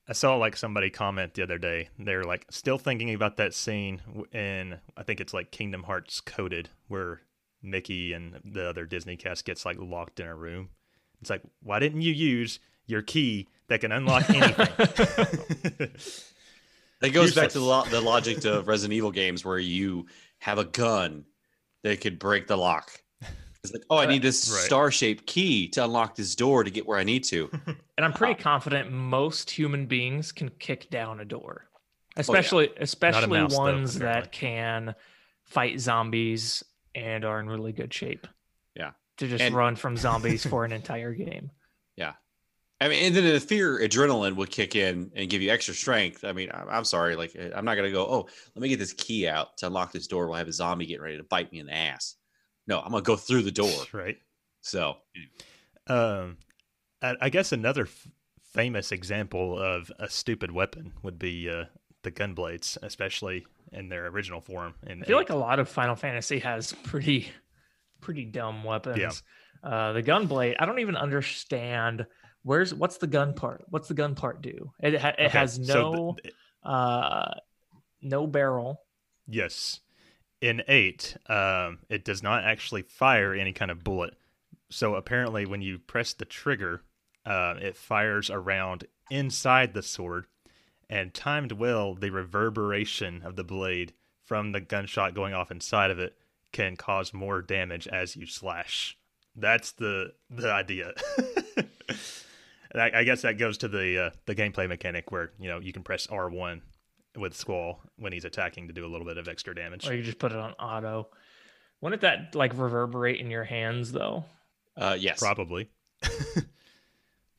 I saw like somebody comment the other day. They're like still thinking about that scene in I think it's like Kingdom Hearts Coded where Mickey and the other Disney cast gets like locked in a room. It's like why didn't you use your key that can unlock anything? That goes back to the, lo- the logic of Resident Evil games where you have a gun that could break the lock. It's like, oh, I need this Right. star-shaped key to unlock this door to get where I need to. and I'm pretty uh, confident most human beings can kick down a door, Oh, yeah. especially especially mouse, ones apparently. that can fight zombies and are in really good shape. Yeah. To just And- run from zombies for an entire game. I mean, and then the fear adrenaline would kick in and give you extra strength. I mean, I'm, I'm sorry, like I'm not gonna go. Oh, let me get this key out to unlock this door. While I have a zombie getting ready to bite me in the ass. No, I'm gonna go through the door. right. So Um, I, I guess another f- famous example of a stupid weapon would be uh, the gun blades, especially in their original form. And I feel eight. like a lot of Final Fantasy has pretty pretty dumb weapons. Uh, the gun blade, I don't even understand where's what's the gun part? What's the gun part do? It ha- it Okay, has so no th- uh no barrel. Yes. In eight, um, it does not actually fire any kind of bullet. So apparently, when you press the trigger, uh, it fires around inside the sword, and timed well, the reverberation of the blade from the gunshot going off inside of it can cause more damage as you slash. That's the the idea. And I, I guess that goes to the uh, the gameplay mechanic where you know you can press R one with Squall when he's attacking to do a little bit of extra damage. Or you just put it on auto. Wouldn't that like reverberate in your hands though? uh, yes, Probably.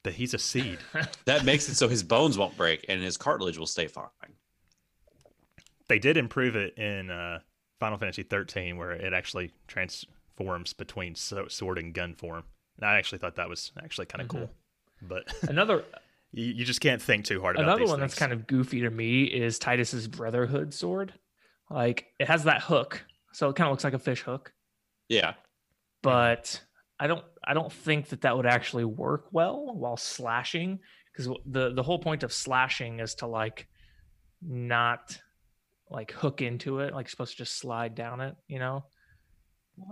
that he's a seed. that makes it so his bones won't break and his cartilage will stay fine. They did improve it in uh, Final Fantasy 13 where it actually transforms between sword and gun form. And I actually thought that was actually kind of cool. But Another you, you just can't think too hard about it. another these one that's kind of goofy to me is Tidus's Brotherhood sword. Like it has that hook, so it kind of looks like a fish hook. Yeah, but I don't I don't think that that would actually work well while slashing because the the whole point of slashing is to like not like hook into it like supposed to just slide down it you know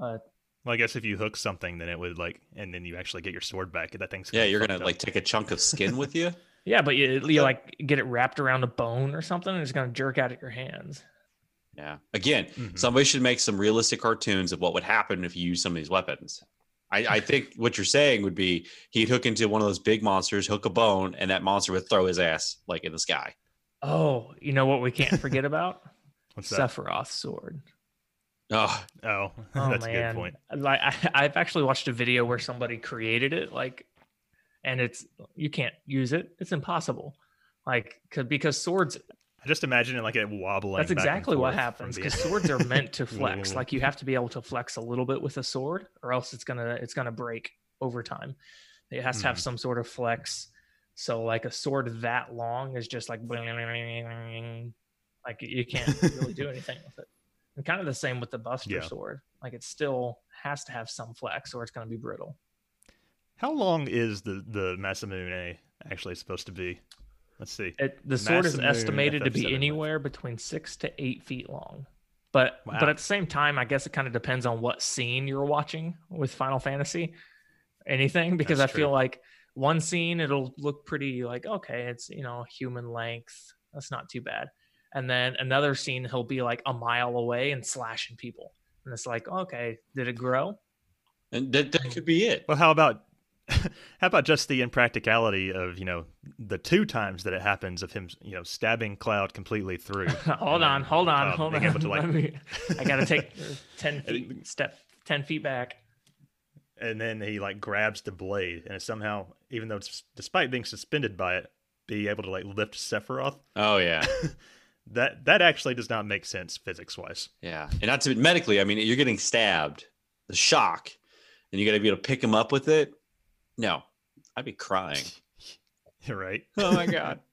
but Well, I guess if you hook something, then it would like, and then you actually get your sword back. That thing's yeah. You're gonna up. like take a chunk of skin with you. yeah but you, you like get it wrapped around a bone or something and it's gonna jerk out at your hands Yeah. Again, Mhm. somebody should make some realistic cartoons of what would happen if you use some of these weapons. I, I think what you're saying would be he'd hook into one of those big monsters, hook a bone, and that monster would throw his ass like in the sky. oh you know what we can't forget about What's that? Sephiroth's sword Oh, Oh, Oh that's a good point. like I, I've actually watched a video where somebody created it, like, and it's you can't use it. It's impossible, like, cause, because swords. I just imagine it like it wobbling. That's exactly what happens. Because swords are meant to flex. Like you have to be able to flex a little bit with a sword, or else it's gonna it's gonna break over time. It has to have Mhm. some sort of flex. So like a sword that long is just like like you can't really do anything with it. And kind of the same with the Buster Yeah. sword. Like it still has to have some flex or it's going to be brittle. How long is the the Masamune actually supposed to be? Let's see. It, the sword is estimated to FF7 be length. anywhere between six to eight feet long. But Wow. but at the same time, I guess it kind of depends on what scene you're watching with Final Fantasy. Anything because That's I feel like one scene it'll look pretty like okay, it's you know human length. That's not too bad. And then another scene he'll be like a mile away and slashing people. And it's like, okay, did it grow? and that, that could be it. Well, how about how about just the impracticality of you know the two times that it happens of him you know stabbing Cloud completely through? hold on, then hold on, Cloud hold on. able to, like- me- I gotta take ten feet step ten feet back. and then he like grabs the blade and it somehow, even though it's despite being suspended by it, be able to like lift Sephiroth. Oh yeah, That that actually does not make sense physics wise. yeah. And not to medically, I mean, you're getting stabbed, the shock, and you got to be able to pick him up with it. No, I'd be crying. right? oh my god.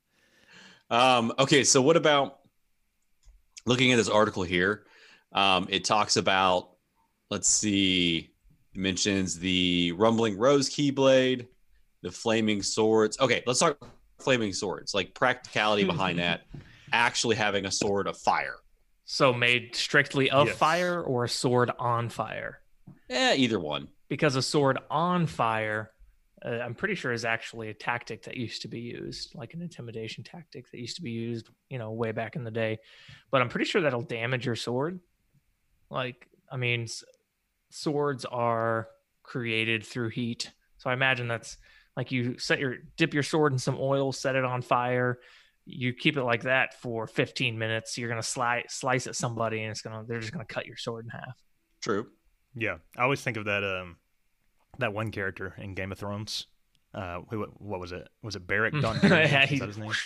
Um, okay, so what about looking at this article here? Um, it talks about, let's see, it mentions the rumbling rose keyblade, the flaming swords. Okay, let's talk flaming swords. Like practicality behind that, actually having a sword of fire. So made strictly of Yes. fire or a sword on fire? Yeah, either one. Because a sword on fire, uh, I'm pretty sure is actually a tactic that used to be used, like an intimidation tactic that used to be used, you know, way back in the day. But I'm pretty sure that'll damage your sword. Like, I mean, s- swords are created through heat. So I imagine that's like you set your dip your sword in some oil, set it on fire. You keep it like that for 15 minutes. You're gonna slice slice at somebody, and it's gonna they're just gonna cut your sword in half. True. Yeah, I always think of that um that one character in Game of Thrones. Uh, who what was it? Was it Beric Dondarrion? yeah, Is he- that his name?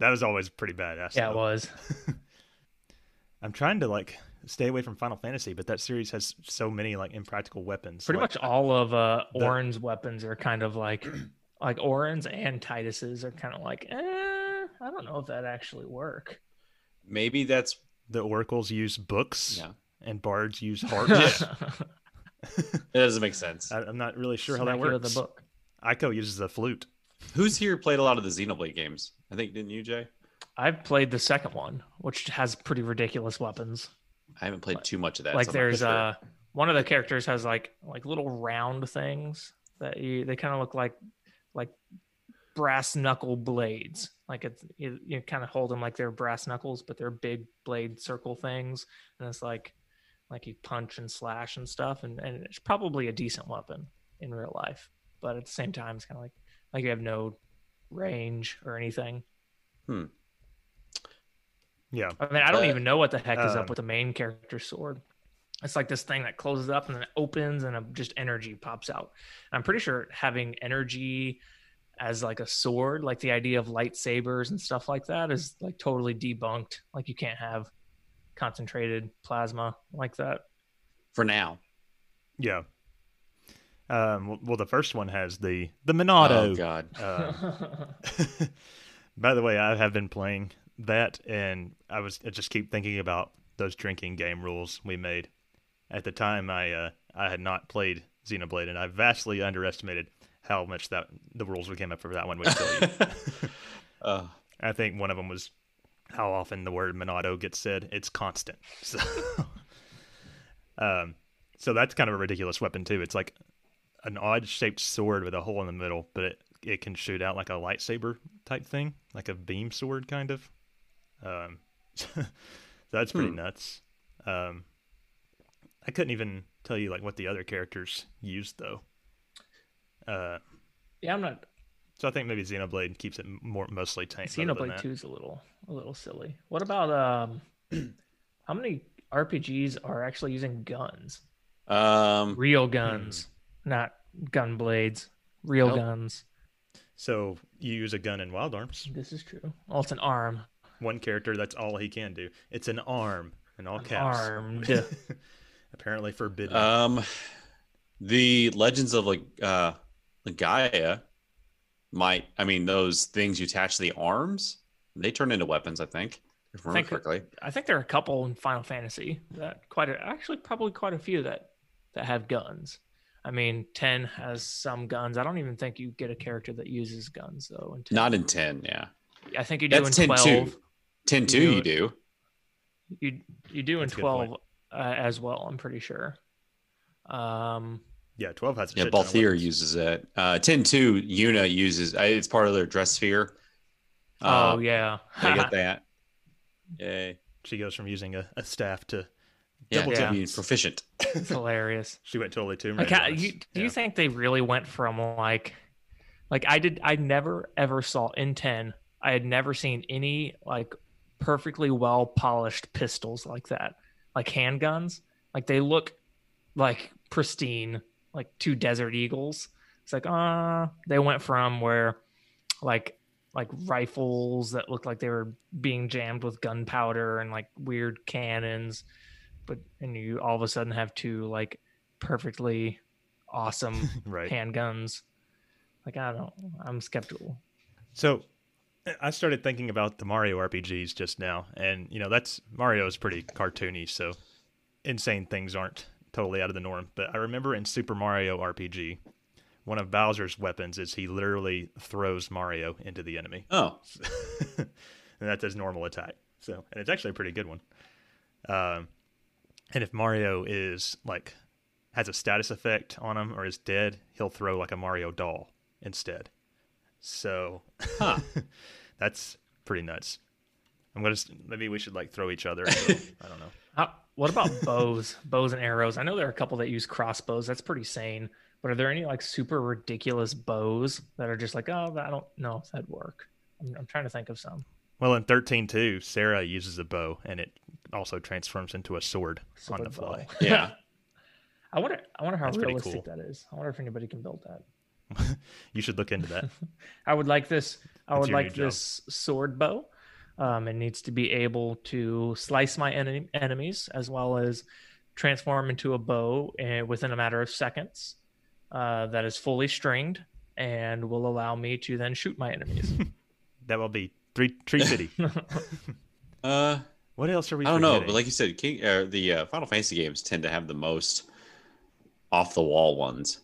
That was always pretty badass. yeah, it was. I'm trying to like stay away from Final Fantasy, but that series has so many like impractical weapons. Pretty like, much all of uh the- Auron's weapons are kind of like like Auron's and Tidus's are kind of like, eh, I don't know if that actually work. Maybe that's the oracles use books yeah. and bards use harps. It doesn't make sense. I, I'm not really sure how that Smack you with works. The book. Eiko uses a flute. Who's here played a lot of the Xenoblade games? I think didn't you, Jay? I've played the second one, which has pretty ridiculous weapons. I haven't played too much of that. like so there's sure. uh one of the characters has like like little round things that you they kind of look like like brass knuckle blades like it's you, you kind of hold them like they're brass knuckles but they're big blade circle things and it's like like you punch and slash and stuff and, and it's probably a decent weapon in real life but at the same time it's kind of like like you have no range or anything Hmm. Yeah. I mean, I don't Uh, even know what the heck is um, up with the main character sword. It's like this thing that closes up and then it opens and just energy pops out. I'm pretty sure having energy as like a sword, like the idea of lightsabers and stuff like that, is like totally debunked. Like you can't have concentrated plasma like that. for now. Yeah. Um, well, well, the first one has the the Monado. Oh God. Uh, by the way, I have been playing that, and I was I just keep thinking about those drinking game rules we made. At the time, I uh, I had not played Xenoblade, and I vastly underestimated how much that the rules we came up for that one would kill you. Uh, I think one of them was how often the word Monado gets said. It's constant. So, um, so that's kind of a ridiculous weapon too. It's like an odd-shaped sword with a hole in the middle, but it it can shoot out like a lightsaber type thing, like a beam sword kind of. Um, so that's pretty Hmm. nuts. Um, I couldn't even tell you like what the other characters used though. Uh, yeah, I'm not. so I think maybe Xenoblade keeps it more mostly tame. better than Xenoblade that. Two is a little a little silly. What about um? how many RPGs are actually using guns? um, Real guns, not gun blades. Real Nope. guns. So you use a gun in Wild Arms. This is true. Oh, it's an arm. One character, that's all he can do. It's an arm in all caps. Armed. Apparently forbidden. um, the Legends of like uh, Gaia might. I mean, those things you attach to the arms, they turn into weapons. I think, if I remember think- correctly. I think there are a couple in Final Fantasy that quite a, actually probably quite a few that that have guns. I mean, ten has some guns. I don't even think you get a character that uses guns though. In 10. Not in ten. Yeah, I think you do that's in 10 twelve. too. Ten two, You you do. You you do in That's a good point. twelve uh, as well. I'm pretty sure. Um, yeah, 12 has a Yeah, shit ton of Balthier uses it. Uh, ten two, Yuna uses. uh, It's part of their dress sphere. oh Um, yeah, I get that. Yay! She goes from using a, a staff to Yeah, double to Yeah. proficient. it's hilarious. She went totally Tomb Like, Raider. how, you, do Yeah. you think they really went from like, like I did? I never ever saw in ten. I had never seen any like perfectly well polished pistols like that, like handguns. Like they look like pristine, like two Desert Eagles. It's like, uh, they went from where, like, like rifles that looked like they were being jammed with gunpowder and like weird cannons, but and you all of a sudden have two like perfectly awesome right. handguns. Like I don't I'm skeptical. So I started thinking about the Mario RPGs just now, and you know that's Mario is pretty cartoony, so insane things aren't totally out of the norm. But I remember in Super Mario RPG, one of Bowser's weapons is he literally throws Mario into the enemy, Oh, and that's his normal attack. So, and it's actually a pretty good one. Um, and if Mario is like has a status effect on him or is dead, he'll throw like a Mario doll instead. So, Huh. that's pretty nuts. I'm gonna s- maybe we should like throw each other. into- I don't know. How, what about bows, bows and arrows? I know there are a couple that use crossbows. That's pretty sane. But are there any like super ridiculous bows that are just like, oh, I don't know if that'd work? I'm, I'm trying to think of some. Well, in 13.2, Serah uses a bow, and it also transforms into a sword on the Sword bow. fly. yeah. I wonder. I wonder how That's realistic cool. that is. I wonder if anybody can build that. You should look into that. I would like this. I That's would like this sword bow. Um, it needs to be able to slice my en- enemies as well as transform into a bow uh, within a matter of seconds. Uh, that is fully stringed and will allow me to then shoot my enemies. That will be three Tree City. Uh, what else are we? I don't know, forgetting? but like you said, King, uh, the uh, Final Fantasy games tend to have the most off the wall ones.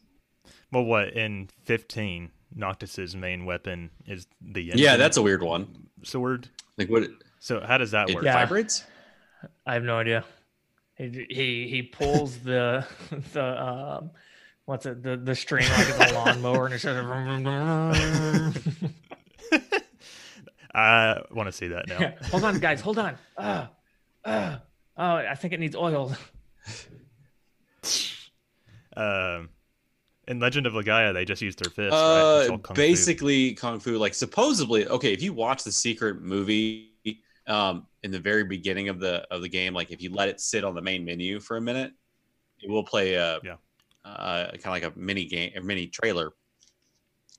Well, what in 15? Noctis's main weapon is the Yeah, that's a weird one. sword. Like what? So how does that It work? Yeah. vibrates. I have no idea. He he, he pulls the the um, what's it the the string like it's a lawnmower and it says. I want to see that now. hold on, guys. Hold on. Uh, uh, oh, I think it needs oil. um, in Legend of Legaia, they just used their fists. Uh, all kung fu. basically kung fu. Like supposedly, okay. If you watch the secret movie, um, in the very beginning of the of the game, like if you let it sit on the main menu for a minute, it will play a Yeah. uh, kind of like a mini game, a mini trailer.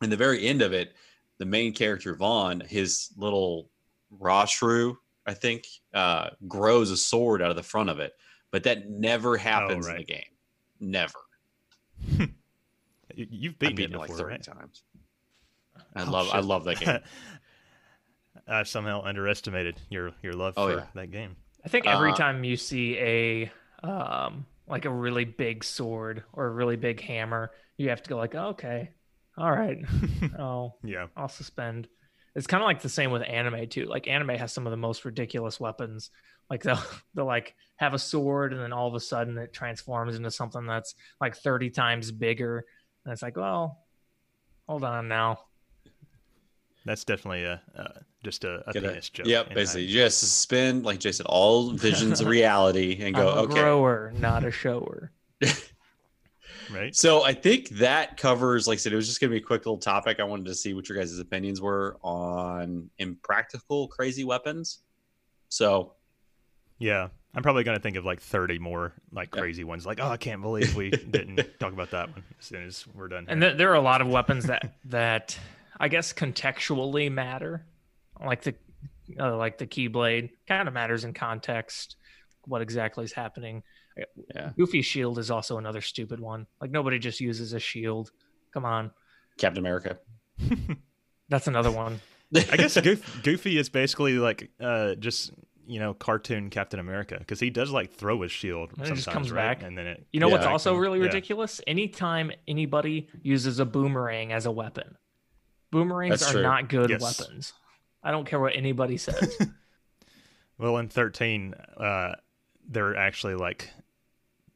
In the very end of it, the main character Vahn, his little Ra-Seru, I think, uh, grows a sword out of the front of it, but that never happens in the game. Never. You- You've I've beaten, beaten it it like before, thirty right? times. I Oh, love, I love that game. I've somehow underestimated your your love Oh, for yeah. that game. I think every Uh, time you see a um like a really big sword or a really big hammer, you have to go like, okay, all right, oh, Yeah. I'll suspend. It's kind of like the same with anime too. Like anime has some of the most ridiculous weapons. Like they'll they'll like have a sword and then all of a sudden it transforms into something that's like thirty times bigger, and it's like, well, hold on now. That's definitely a uh, just a, a Get a- penis joke. Yep, basically, you just suspend, like Jay said, all visions of reality and go, I'm a okay. grower, not a shower. right. So I think that covers, like I said, it was just going to be a quick little topic. I wanted to see what your guys' opinions were on impractical, crazy weapons. So Yeah, I'm probably gonna think of like 30 more like Yeah. crazy ones. Like, oh, I can't believe we didn't talk about that one as soon as we're done. And th- there are a lot of weapons that that I guess contextually matter, like the uh, like the keyblade kind of matters in context. What exactly is happening? Yeah. Goofy shield is also another stupid one. Like nobody just uses a shield. Come on, Captain America. that's another one. I guess Goof, Goofy is basically like uh, just you know cartoon Captain America because he does like throw his shield And it sometimes, just comes right? back. and then it. You know what's Yeah, I also can- really yeah. ridiculous? Anytime anybody uses a boomerang as a weapon, boomerangs That's are true. not good Yes. weapons. I don't care what anybody says. Well, in 13, uh, they're actually like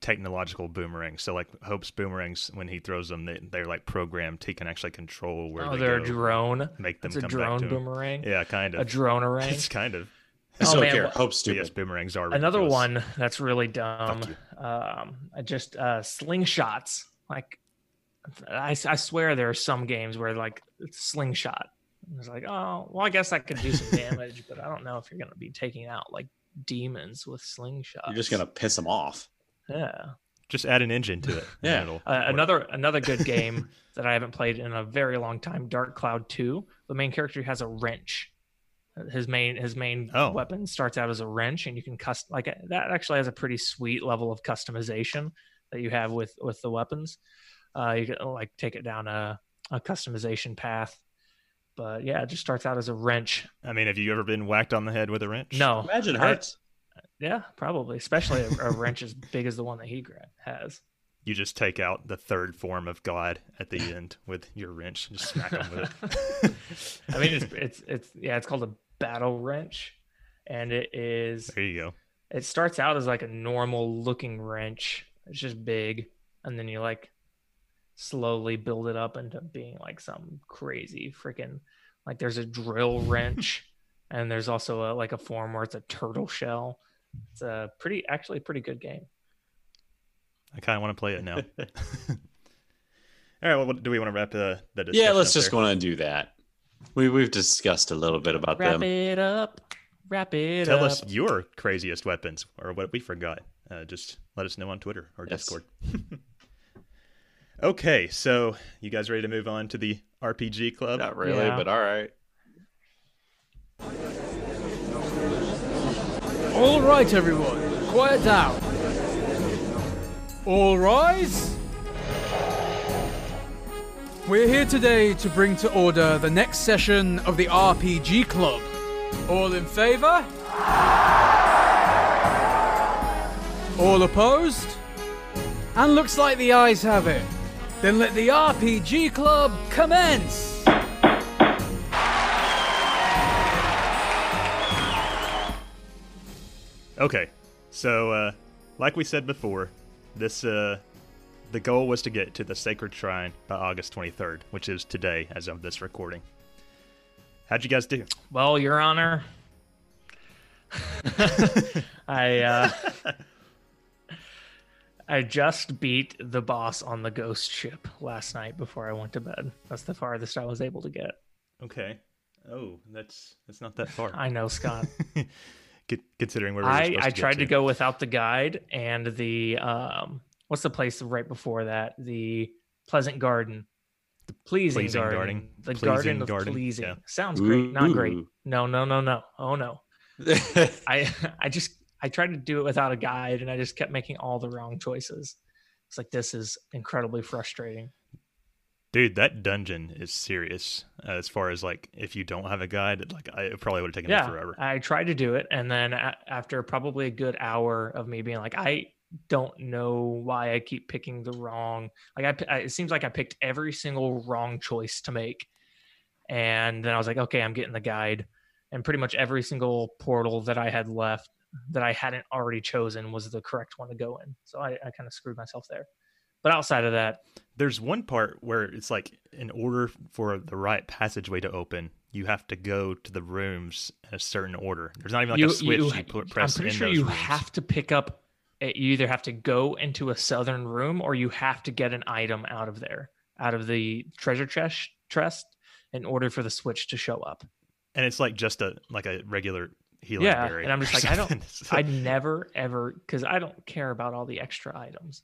technological boomerangs. So like Hope's boomerangs, when he throws them, they, they're like programmed. He can actually control where oh, they they're go, a drone. make them It's a drone back to him. boomerang. Yeah, kind of A drone array. It's kind of. I still Oh, don't man, care. what- Hope's But yes, stupid. boomerangs are Another ridiculous. one that's really dumb. Fuck Um, I just uh, slingshots. Like, I, I swear there are some games where like it's slingshot. It's like, oh, well, I guess I could do some damage, but I don't know if you're gonna be taking out like demons with slingshots. You're just going to piss them off. yeah. Just add an engine to it. Yeah. Uh, another another good game that I haven't played in a very long time, Dark Cloud Two. The main character has a wrench. His main his main Oh. weapon starts out as a wrench, and you can custom like that. Actually, has a pretty sweet level of customization that you have with with the weapons. Uh, you can like take it down a a customization path. But yeah, it just starts out as a wrench. I mean, have you ever been whacked on the head with a wrench? No, Imagine it I- hurts. yeah, probably, especially a, a wrench as big as the one that he has. you just take out the third form of God at the end with your wrench, just smack them with it. I mean, it's it's it's yeah, it's called a battle wrench, and it is. There you go. It starts out as like a normal looking wrench. It's just big, and then you like slowly build it up into being like some crazy freaking like there's a drill wrench, and there's also a like a form where it's a turtle shell. It's a pretty actually pretty good game. I kind of want to play it now. All right, well, do we want to wrap uh, the, the discussion Yeah, let's up just there? go on and do that. We we've discussed a little bit about Wrap them. Wrap it up. Wrap it up. Tell up. us your craziest weapons or what we forgot. Uh, just let us know on Twitter or Yes. Discord. okay, so you guys ready to move on to the RPG club? Not really, Yeah. but all right. All right, everyone, quiet down. All rise. We're here today to bring to order the next session of the RPG Club. All in favor? All opposed? And looks like the eyes have it. Then let the RPG Club commence! Okay, so uh, like we said before, this uh, the goal was to get to the Sacred Shrine by August 23rd, which is today as of this recording. How'd you guys do? Well, Your Honor, I uh, I just beat the boss on the ghost ship last night before I went to bed. That's the farthest I was able to get. Okay. Oh, that's that's not that far. I know, Scott. Considering where we were I I tried to to go without the guide and the um what's the place right before that? The Pleasant Garden. The pleasing, Pleasing garden. garden. The Pleasing garden of garden, pleasing. yeah. Sounds great. Not great. No, no, no, no. Oh no. I I just I tried to do it without a guide and I just kept making all the wrong choices. It's like this is incredibly frustrating. Dude, that dungeon is serious. Uh, as far as like, if you don't have a guide, like I it probably would have taken me yeah, forever. I tried to do it, and then a- after probably a good hour of me being like, I don't know why I keep picking the wrong. Like I, I, it seems like I picked every single wrong choice to make, and then I was like, okay, I'm getting the guide, and pretty much every single portal that I had left that I hadn't already chosen was the correct one to go in. So I, I kind of screwed myself there. But outside of that, There's one part where it's like, in order for the right passageway to open, you have to go to the rooms in a certain order. There's not even like a switch you, put, press I'm pretty in sure those you rooms. have to pick up. Eh, You either have to go into a southern room or you have to get an item out of there, out of the treasure chest, chest, in order for the switch to show up. and it's like just a like a regular healing yeah, berry and I'm just like, I don't, I never ever because I don't care about all the extra items.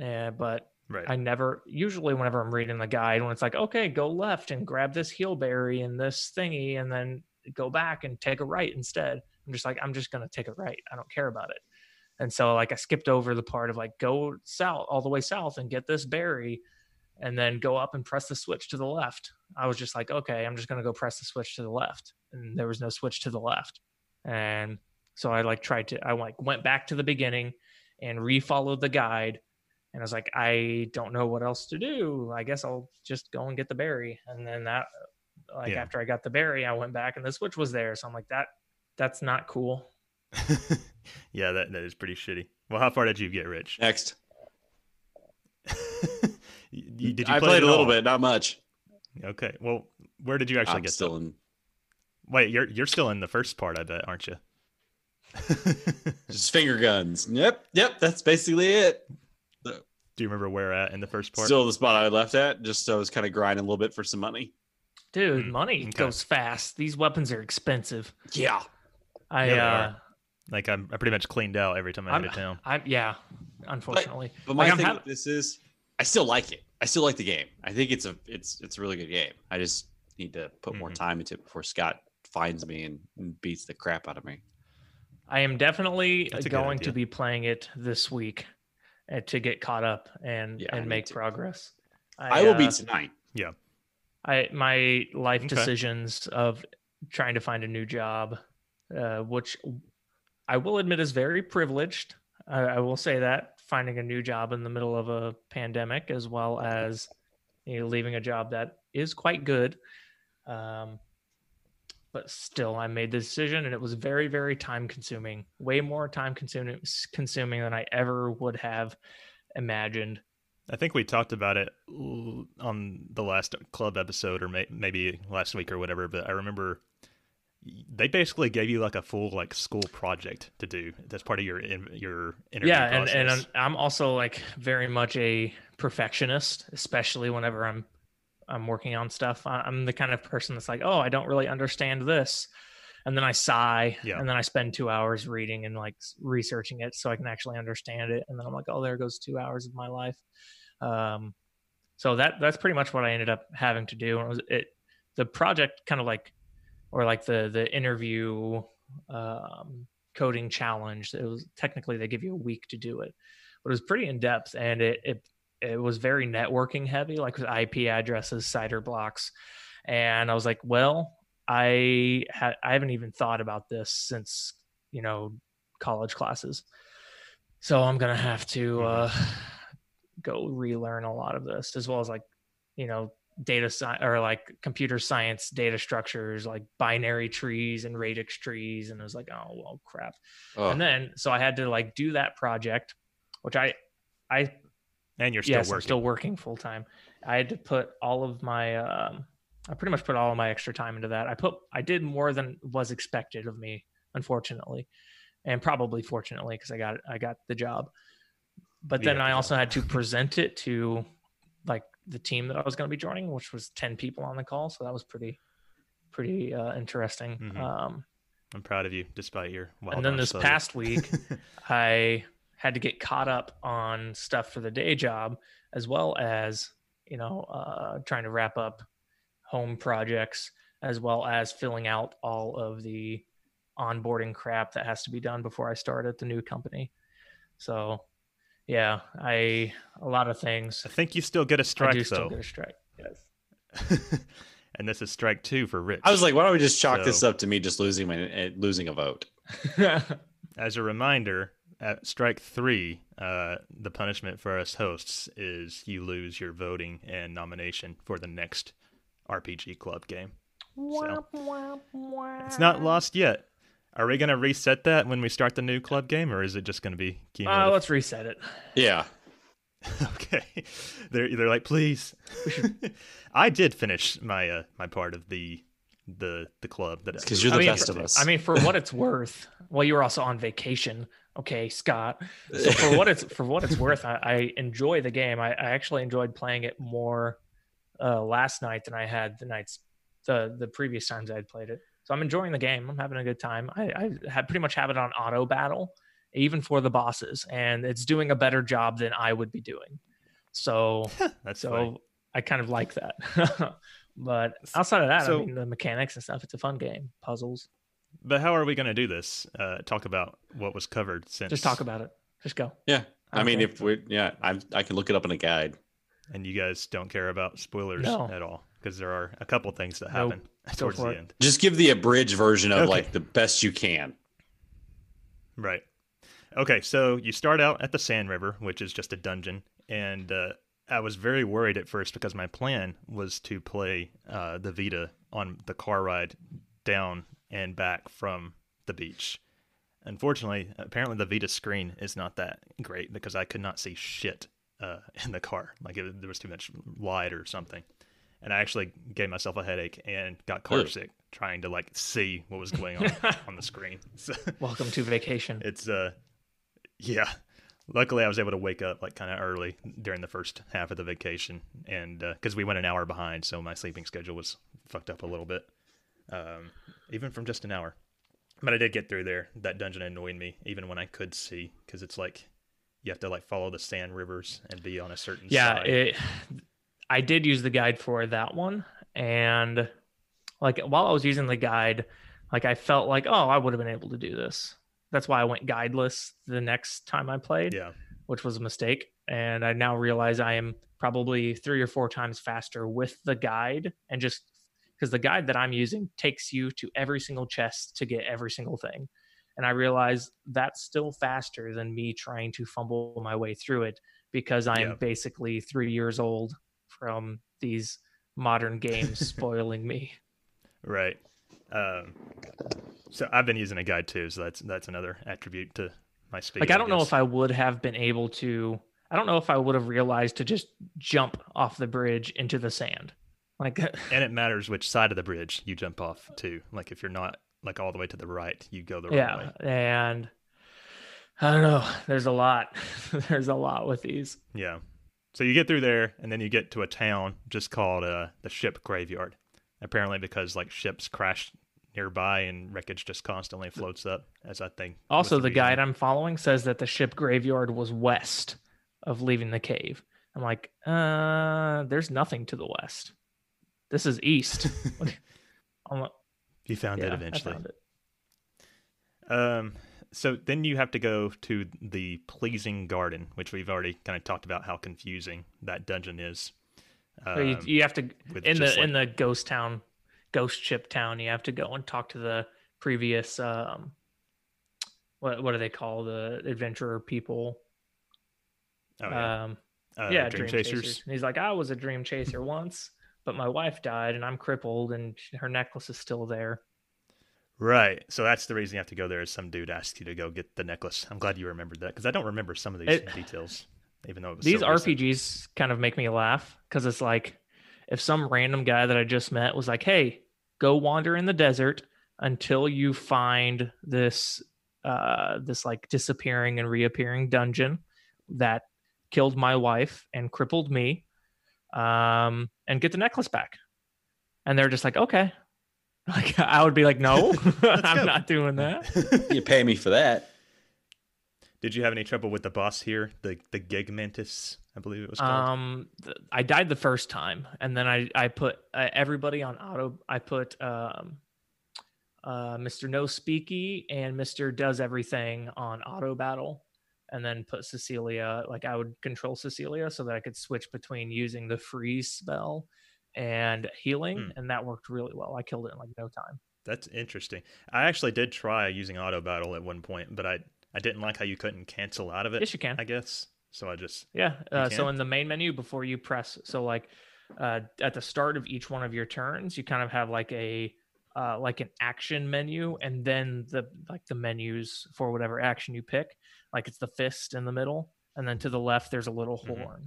Uh, but right. I never usually whenever I'm reading the guide when it's like, okay, go left and grab this heel berry and this thingy and then go back and take a right instead. I'm just like, I'm just gonna take a right. I don't care about it. And so like I skipped over the part of like go south all the way south and get this berry and then go up and press the switch to the left. I was just like, okay, I'm just gonna go press the switch to the left. And there was no switch to the left. And so I like tried to I like went back to the beginning and refollowed the guide and I was like, I don't know what else to do. I guess I'll just go and get the berry. And then that, like Yeah. after I got the berry, I went back and the switch was there. So I'm like, that that's not cool. yeah, that that is pretty shitty. Well, how far did you get, Rich? Next, You- did you I play played it a little all? bit, not much. Okay. Well, where did you actually I'm get still to? in. Wait, you're you're still in the first part, I bet, aren't you? Just finger guns. Yep, yep. That's basically it. Do you remember where at in the first part? Still the spot I left at. Just so I was kind of grinding a little bit for some money. Dude, Hmm, money okay. goes fast. These weapons are expensive. Yeah. I Yeah, uh are. Like I'm, I pretty much cleaned out every time I I'm, head to town. I'm yeah, unfortunately. But my Like, thing hav- with this is, I still like it. I still like the game. I think it's a it's it's a really good game. I just need to put more Mhm. time into it before Scott finds me and, and beats the crap out of me. I am definitely That's a good going to be playing it this week uh, to get caught up and Yeah, and need make progress. I, will uh, beat tonight. Yeah. I my life Okay. decisions of trying to find a new job, uh, which I will admit is very privileged. I, I will say that finding a new job in the middle of a pandemic, as well as you know, leaving a job that is quite good. Um, but still, I made the decision, and it was very, very time consuming. Way more time consuming consuming than I ever would have imagined. I think we talked about it on the last club episode, or may- maybe last week or whatever. But I remember they basically gave you like a full like school project to do. That's part of your in, your interview yeah, and, process. and I'm, also like very much a perfectionist, especially whenever I'm I'm working on stuff. I'm the kind of person that's like, oh, I don't really understand this, and then I sigh, Yeah. and then I spend two hours reading and like researching it so I can actually understand it, and then I'm like, oh, there goes two hours of my life. Um, so that that's pretty much what I ended up having to do. And it was it the project kind of like or like the the interview um, coding challenge. It was technically they give you a week to do it, but it was pretty in depth and it it it was very networking heavy, like with IP addresses, CIDR blocks, and I was like, well, I ha- I haven't even thought about this since you know college classes, so I'm gonna have to uh, go relearn a lot of this as well as like you know data science or like computer science data structures like binary trees and radix trees and I was like oh well crap Oh, and then so I had to like do that project which I I and you're still yes, working. I'm still working full time. I had to put all of my um I pretty much put all of my extra time into that. I put I did more than was expected of me, unfortunately. And probably fortunately because I got I got the job. But You then got I also had to present it to like the team that I was going to be joining, which was 10 people on the call, so that was pretty pretty uh interesting. Mhm. Um I'm proud of you, despite your. Wild and then this past week I had to get caught up on stuff for the day job, as well as you know uh, trying to wrap up home projects, as well as filling out all of the onboarding crap that has to be done before I start at the new company. So, yeah, I a lot of things. I think you still get a I strike I do still though, get a strike. Yes. and this is strike two for Rich. I was like, why don't we just chalk this up to me just losing my uh, losing a vote? As a reminder, at strike three, uh, the punishment for us hosts is you lose your voting and nomination for the next RPG club game. So it's not lost yet. Are we going to reset that when we start the new club game, or is it just going to be uh, let's reset it. Yeah, okay. They're they're like, please. I did finish my uh, my part of the the the club that because you're I the mean, best of us. I mean, for what it's worth, well, you were also on vacation. Okay, Scott. So for what it's for what it's worth, I, I enjoy the game. I, I actually enjoyed playing it more uh, last night than I had the nights the the previous times I had played it. So I'm enjoying the game. I'm having a good time. I, I had pretty much have it on auto battle, even for the bosses, and it's doing a better job than I would be doing. So That's so funny. I kind of like that. but outside of that, So- I mean, the mechanics and stuff, it's a fun game. Puzzles. But how are we going to do this? Uh, talk about what was covered since. Just talk about it. Just go. yeah, I mean, Okay. if we yeah, I I can look it up in a guide. And you guys don't care about spoilers No. at all because there are a couple things that Nope. happen Go towards the it. end. Just give the abridged version of Okay. like the best you can. Right. Okay, so you start out at the Sand River, which is just a dungeon, and uh, I was very worried at first because my plan was to play uh, the Vita on the car ride down and back from the beach. Unfortunately, apparently the Vita screen is not that great because I could not see shit uh, in the car. Like it, there was too much light or something, and I actually gave myself a headache and got car Ugh. sick trying to like see what was going on on the screen. So, Welcome to vacation. it's uh yeah luckily i was able to wake up like kind of early during the first half of the vacation and because we went an hour behind so my sleeping schedule was fucked up a little bit um even from just an hour but i did get through there that dungeon annoyed me even when i could see because it's like you have to like follow the sand rivers and be on a certain yeah, side. it, I did use the guide for that one. And like while I was using the guide, like I felt like, oh, I would have been able to do this. That's why I went guideless the next time I played. yeah which was a mistake. And I now realize I am probably three or four times faster with the guide and just because the guide that I'm using takes you to every single chest to get every single thing. And I realized that's still faster than me trying to fumble my way through it because I am Yeah. basically three years old from these modern games spoiling me. Right. Um, so I've been using a guide too, so that's that's another attribute to my speed. Like I don't know if I would have been able to. I don't know if I would have realized to just jump off the bridge into the sand. Like And it matters which side of the bridge you jump off to. Like if you're not like all the way to the right, you go the right yeah, way. and I don't know. There's a lot. There's a lot with these. Yeah. So you get through there, and then you get to a town just called uh, the Ship Graveyard. Apparently, because like ships crash nearby and wreckage just constantly floats up, as I think. Also, the reason. guide I'm following says that the ship graveyard was west of leaving the cave. I'm like, uh, there's nothing to the west. This is east. I'm like, You found yeah, it eventually. found it. Um, so then you have to go to the Pleasing Garden, which we've already kind of talked about how confusing that dungeon is. So you, Um, you have to in the just, in the ghost town, ghost ship town. You have to go and talk to the previous um, what what do they call the adventurer people? oh, yeah. Um, Uh, yeah, Dream, dream, Chasers. chasers. And he's like, I was a dream chaser once, but my wife died and I'm crippled, and her necklace is still there. Right. So that's the reason you have to go there. Is some dude asks you to go get the necklace. I'm glad you remembered that because I don't remember some of these It- details, even though it was These so recent. RPGs kind of make me laugh because it's like if some random guy that I just met was like, "Hey, go wander in the desert until you find this uh this like disappearing and reappearing dungeon that killed my wife and crippled me um and get the necklace back." And they're just like, "Okay." Like I would be like, "No, I'm go. not doing that." you pay me for that. Did you have any trouble with the boss here? The the Gig Mantis, I believe it was called. Um, th- I died the first time, and then I I put uh, everybody on auto. I put um, uh, Mr. No Speaky and Mr. Does Everything on auto battle, and then put Cecilia. Like I would control Cecilia so that I could switch between using the freeze spell and healing, Hmm. and that worked really well. I killed it in like no time. That's interesting. I actually did try using auto battle at one point, but I I didn't like how you couldn't cancel out of it. Yes, you can. I guess. So I just Yeah. Uh, so in the main menu, before you press, so like uh, at the start of each one of your turns, you kind of have like a uh, like an action menu, and then the like the menus for whatever action you pick. Like it's the fist in the middle, and then to the left there's a little Mhm. horn.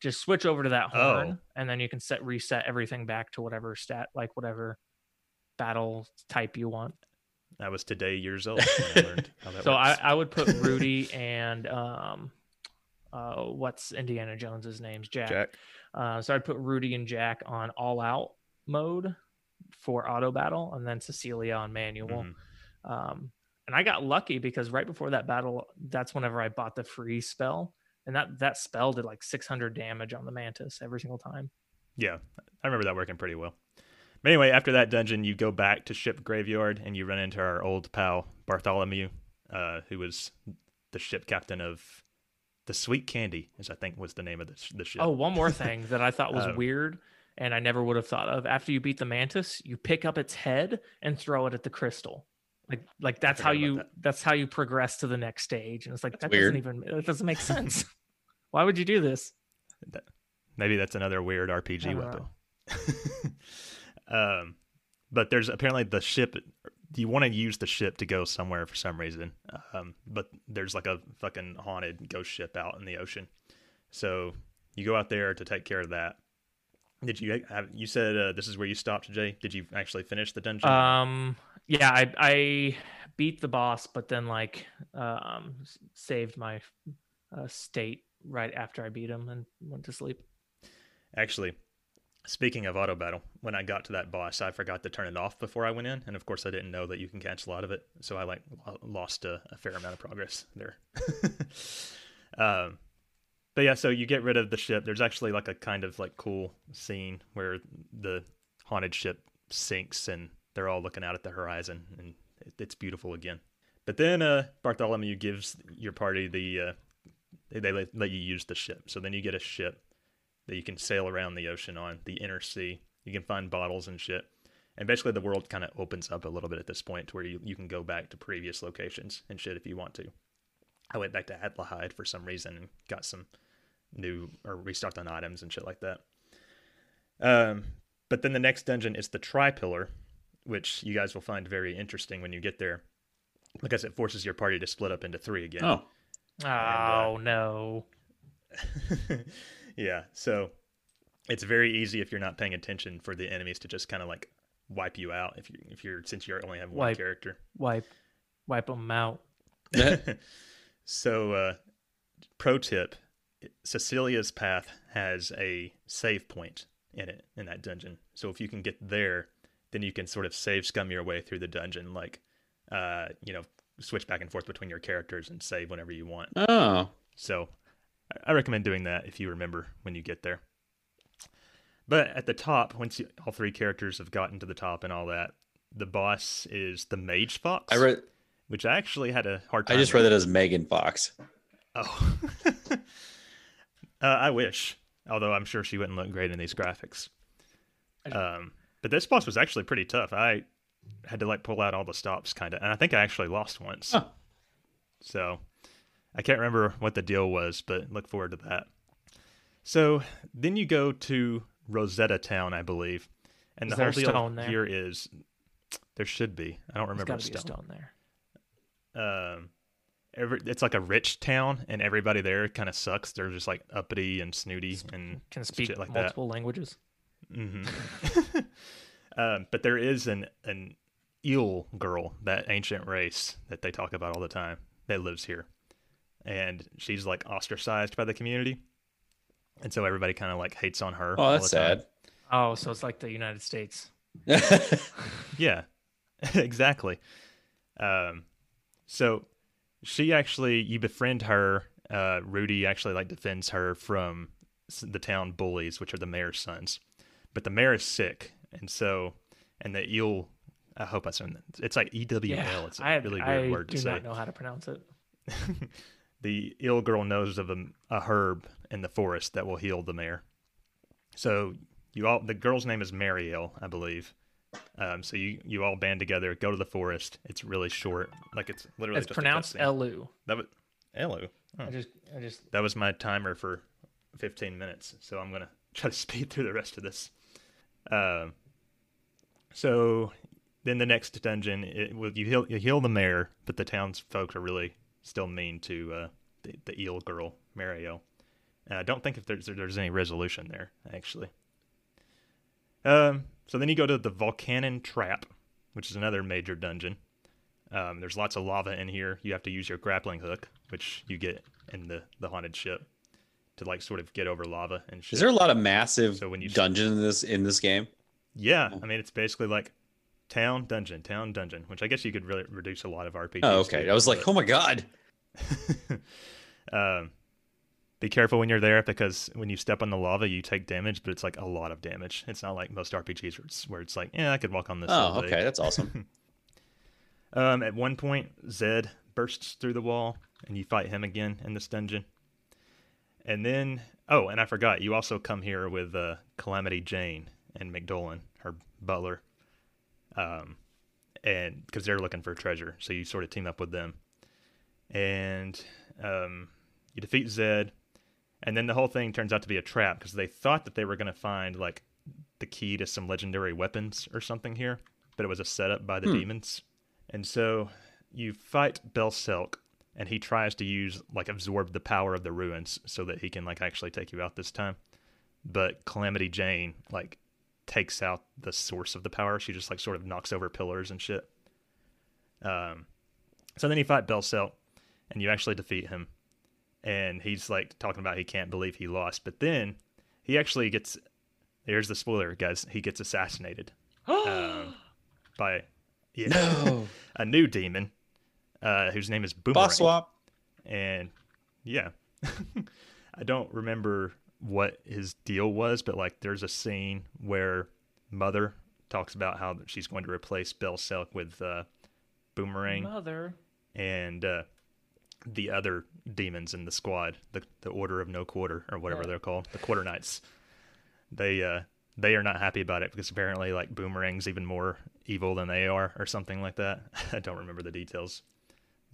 Just switch over to that horn, Oh. and then you can set reset everything back to whatever stat, like whatever battle type you want. I was today years old when I learned how that So I, works. I would put Rudy and um, uh, what's Indiana Jones's name's Jack. Jack. Uh, so I'd put Rudy and Jack on all out mode for auto battle, and then Cecilia on manual. Mhm. Um, and I got lucky because right before that battle, that's whenever I bought the free spell, and that that spell did like 600 damage on the mantis every single time. Yeah, I remember that working pretty well. But anyway, after that dungeon, you go back to Ship Graveyard and you run into our old pal Bartholomew, uh, who was the ship captain of the Sweet Candy, as I think was the name of the, sh- the ship. Oh, one more thing that I thought was Um, weird and I never would have thought of. After you beat the mantis, you pick up its head and throw it at the crystal. Like like that's how you that. that's how you progress to the next stage. And it's like That's that weird. doesn't even that doesn't make sense. Why would you do this? Maybe that's another weird RPG weapon. um, but there's apparently the ship. You want to use the ship to go somewhere for some reason, um, but there's like a fucking haunted ghost ship out in the ocean. So you go out there to take care of that. Did you have? You said uh, this is where you stopped, Jay. Did you actually finish the dungeon? Um yeah, I I beat the boss, but then like um saved my uh, state right after I beat him and went to sleep. Actually, speaking of auto battle, when I got to that boss, I forgot to turn it off before I went in, and of course, I didn't know that you can catch a lot of it, so I like lost a, a fair amount of progress there. um, but yeah, so you get rid of the ship. There's actually like a kind of like cool scene where the haunted ship sinks, and they're all looking out at the horizon, and it's beautiful again. But then uh, Bartholomew gives your party the uh, they, they let, let you use the ship, so then you get a ship that you can sail around the ocean on the inner sea. You can find bottles and shit. And basically, the world kind of opens up a little bit at this point to where you, you can go back to previous locations and shit if you want to. I went back to Adlehyde for some reason and got some new or restocked on items and shit like that. Um, but then the next dungeon is the Tri Pillar, which you guys will find very interesting when you get there because it forces your party to split up into three again. Oh, Oh no. yeah, so it's very easy if you're not paying attention for the enemies to just kind of like wipe you out if you if you're since you only have one Wipe. character. Wipe wipe them out. so, uh, pro tip: Cecilia's path has a save point in it in that dungeon. So if you can get there, then you can sort of save scum your way through the dungeon, like uh, you know, switch back and forth between your characters and save whenever you want. oh, So I- I recommend doing that if you remember when you get there. But at the top, once you, all three characters have gotten to the top and all that, the boss is the Mage Fox. I read. which I actually had a hard time. I just read it as Megan Fox. Oh, uh, I wish. Although I'm sure she wouldn't look great in these graphics. Um, but this boss was actually pretty tough. I had to like pull out all the stops, kind of, and I think I actually lost once. Huh. So I can't remember what the deal was, but look forward to that. So then you go to Rosetta Town, I believe, and Is the whole deal here is there should be. I don't There's remember got to be a stone there. um every it's like a rich town and everybody there kind of sucks they're just like uppity and snooty and Can speak shit like that multiple languages. Hmm um, but there is an an eel girl that ancient race that they talk about all the time that lives here and she's like ostracized by the community and so everybody kind of like hates on her Oh, that's sad. Oh, so it's like the United States. Yeah, exactly. Um, so she actually, you befriend her. Uh, Rudy actually like defends her from the town bullies, which are the mayor's sons. But the mayor is sick, and so and the eel. I hope I said it's like EWL. Yeah, it's a I, really I weird word to say. I do not know how to pronounce it. the eel girl knows of a, a herb in the forest that will heal the mayor. So you all, the girl's name is Mariel, I believe. Um, so you you all band together, go to the forest. It's really short, like it's literally It's pronounced. Elu. That was Elu. Oh. I just, I just. That was my timer for 15 minutes, so I'm gonna try to speed through the rest of this. Um, so then the next dungeon, it, well, you heal you heal the mayor, but the townsfolk are really still mean to uh, the, the eel girl Mario. I don't think if there's there's any resolution there actually. Um, so then you go to the Volcanon Trap, which is another major dungeon. Um, there's lots of lava in here. You have to use your grappling hook, which you get in the, the haunted ship, to like sort of get over lava and shit. Is there a lot of massive So when you- dungeons in this in this game? Yeah, I mean it's basically like town dungeon, town dungeon, which I guess you could really reduce a lot of RPGs. Oh, okay. to, I was like, but- oh my god. um, be careful when you're there because when you step on the lava, you take damage, but it's like a lot of damage. It's not like most RPGs where it's, where it's like, yeah, I could walk on this. Oh, okay, that's awesome. Um, at one point, Zed bursts through the wall, and you fight him again in this dungeon. And then, oh, and I forgot, you also come here with uh, Calamity Jane and McDullen, her butler, um, and because they're looking for treasure, so you sort of team up with them, and um, you defeat Zed, and then the whole thing turns out to be a trap because they thought that they were going to find like the key to some legendary weapons or something here, but it was a setup by the demons. And so you fight Belselk, and he tries to use like absorb the power of the ruins so that he can like actually take you out this time. But Calamity Jane like takes out the source of the power. She just like sort of knocks over pillars and shit. Um, so then you fight Belselk, and you actually defeat him. And he's like talking about he can't believe he lost, but then he actually gets. Here's the spoiler, guys. He gets assassinated um, by yeah, No. a new demon uh, whose name is Boomerang. Boss swap. And yeah, I don't remember what his deal was, but like there's a scene where Mother talks about how she's going to replace Belselk with uh, Boomerang Mother. and uh, the other demons in the squad, the the Order of No Quarter or whatever Yeah. they're called, the Quarter Knights. They uh, they are not happy about it because apparently like Boomerang's even more evil than they are or something like that. I don't remember the details.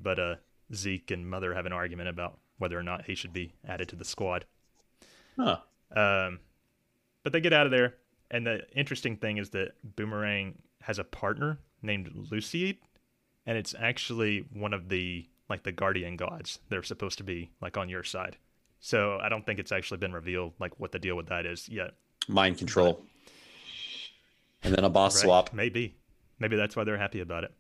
But uh Zeke and Mother have an argument about whether or not he should be added to the squad. Huh. Um, but they get out of there, and the interesting thing is that Boomerang has a partner named Lucied, and it's actually one of the like the guardian gods. They're supposed to be like on your side. So I don't think it's actually been revealed like what the deal with that is yet. Mind control. And then a boss Right, swap. Maybe. Maybe that's why they're happy about it.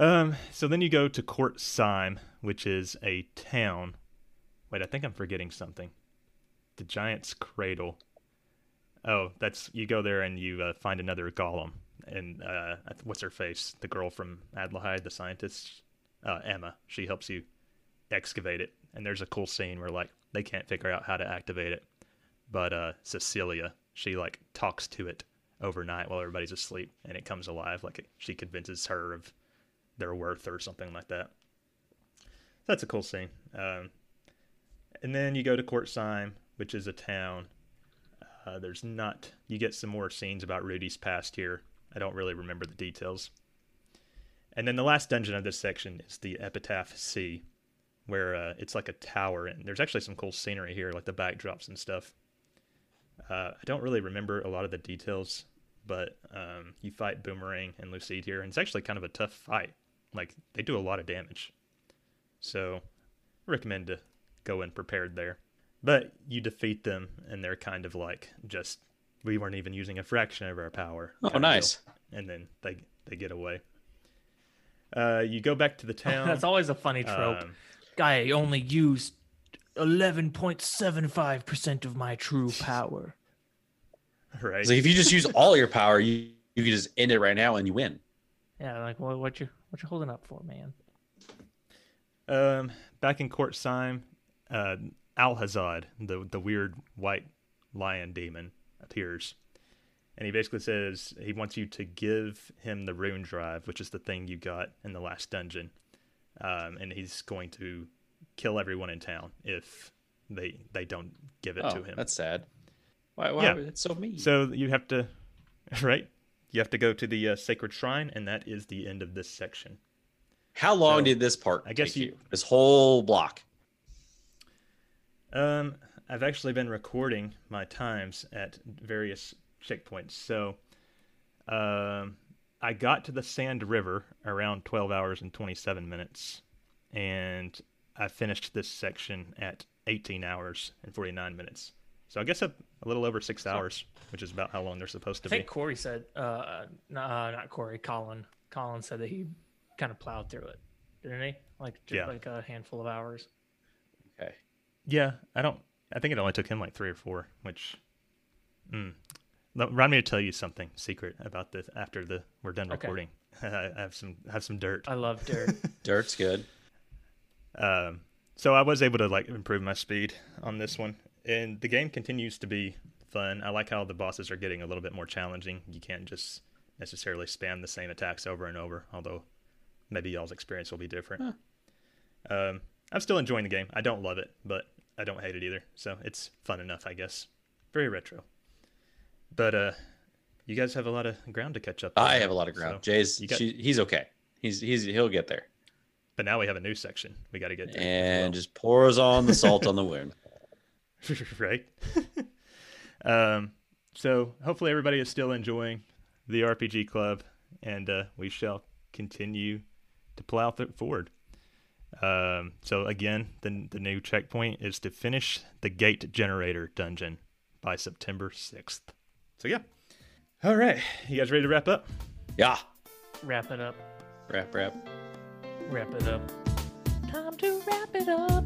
Um, so then you go to Court Seim, which is a town. Wait, I think I'm forgetting something. The Giant's Cradle. Oh, that's you go there and you uh, find another golem. And uh, what's her face? The girl from Adlehyde, the scientist, uh, Emma. She helps you excavate it. And there's a cool scene where like they can't figure out how to activate it, but uh, Cecilia, she like talks to it overnight while everybody's asleep, and it comes alive. Like she convinces her of their worth or something like that. That's a cool scene. Um, and then you go to Court Seim, which is a town. Uh, there's not. You get some more scenes about Rudy's past here. I don't really remember the details. And then the last dungeon of this section is the Epitaph Sea, where uh, it's like a tower, and there's actually some cool scenery here, like the backdrops and stuff. Uh, I don't really remember a lot of the details, but um, you fight Boomerang and Lucied here, and it's actually kind of a tough fight. Like they do a lot of damage, so I recommend to go in prepared there. But you defeat them, and they're kind of like just we weren't even using a fraction of our power. Oh, nice. And then they they get away. Uh, you go back to the town. That's always a funny trope. Um, Guy only used 11.75% of my true power. right. It's like if you just use all your power, you you can just end it right now and you win. Yeah, like what what you what you holding up for, man? Um, back in Court Seim, uh, Alhazad, the the weird white lion demon, appears, and he basically says he wants you to give him the rune drive, which is the thing you got in the last dungeon, um, and he's going to kill everyone in town if they they don't give it Oh, to him. that's sad. Why? Why? Yeah. It's so mean. So you have to, right? You have to go to the uh, sacred shrine, and that is the end of this section. How long so, did this part? I guess take you- This whole block. Um, I've actually been recording my times at various checkpoints. So, um, I got to the Sand River around 12 hours and 27 minutes, and I finished this section at 18 hours and 49 minutes. So I guess a, a little over six hours, which is about how long they're supposed to be. I think be. Corey said, uh, n- uh, not Corey, Colin. Colin said that he kind of plowed through it, didn't he? Like just Yeah. like a handful of hours. Okay. Yeah, I don't. I think it only took him like three or four, which. Mm. Remind me to tell you something secret about this after the we're done Okay. recording. I have some have some dirt. I love dirt. Dirt's good. Um, so I was able to like improve my speed on this one, and the game continues to be fun. I like how the bosses are getting a little bit more challenging. You can't just necessarily spam the same attacks over and over, although maybe y'all's experience will be different. Um, I'm still enjoying the game. I don't love it, but I don't hate it either. So it's fun enough, I guess. Very retro. But uh, you guys have a lot of ground to catch up. I have a lot of ground. so Jay's you got- she, he's okay. He's he's he'll get there. But now we have a new section we got to get to. as And well. just pours on the salt on the wound. right? um, so hopefully everybody is still enjoying the RPG Club, and uh, we shall continue to plow th- forward. Um, so again, the the new checkpoint is to finish the gate generator dungeon by September sixth. So yeah, all right, you guys ready to wrap up? Yeah. wrap it up. Wrap wrap. Wrap it up. Time to wrap it up.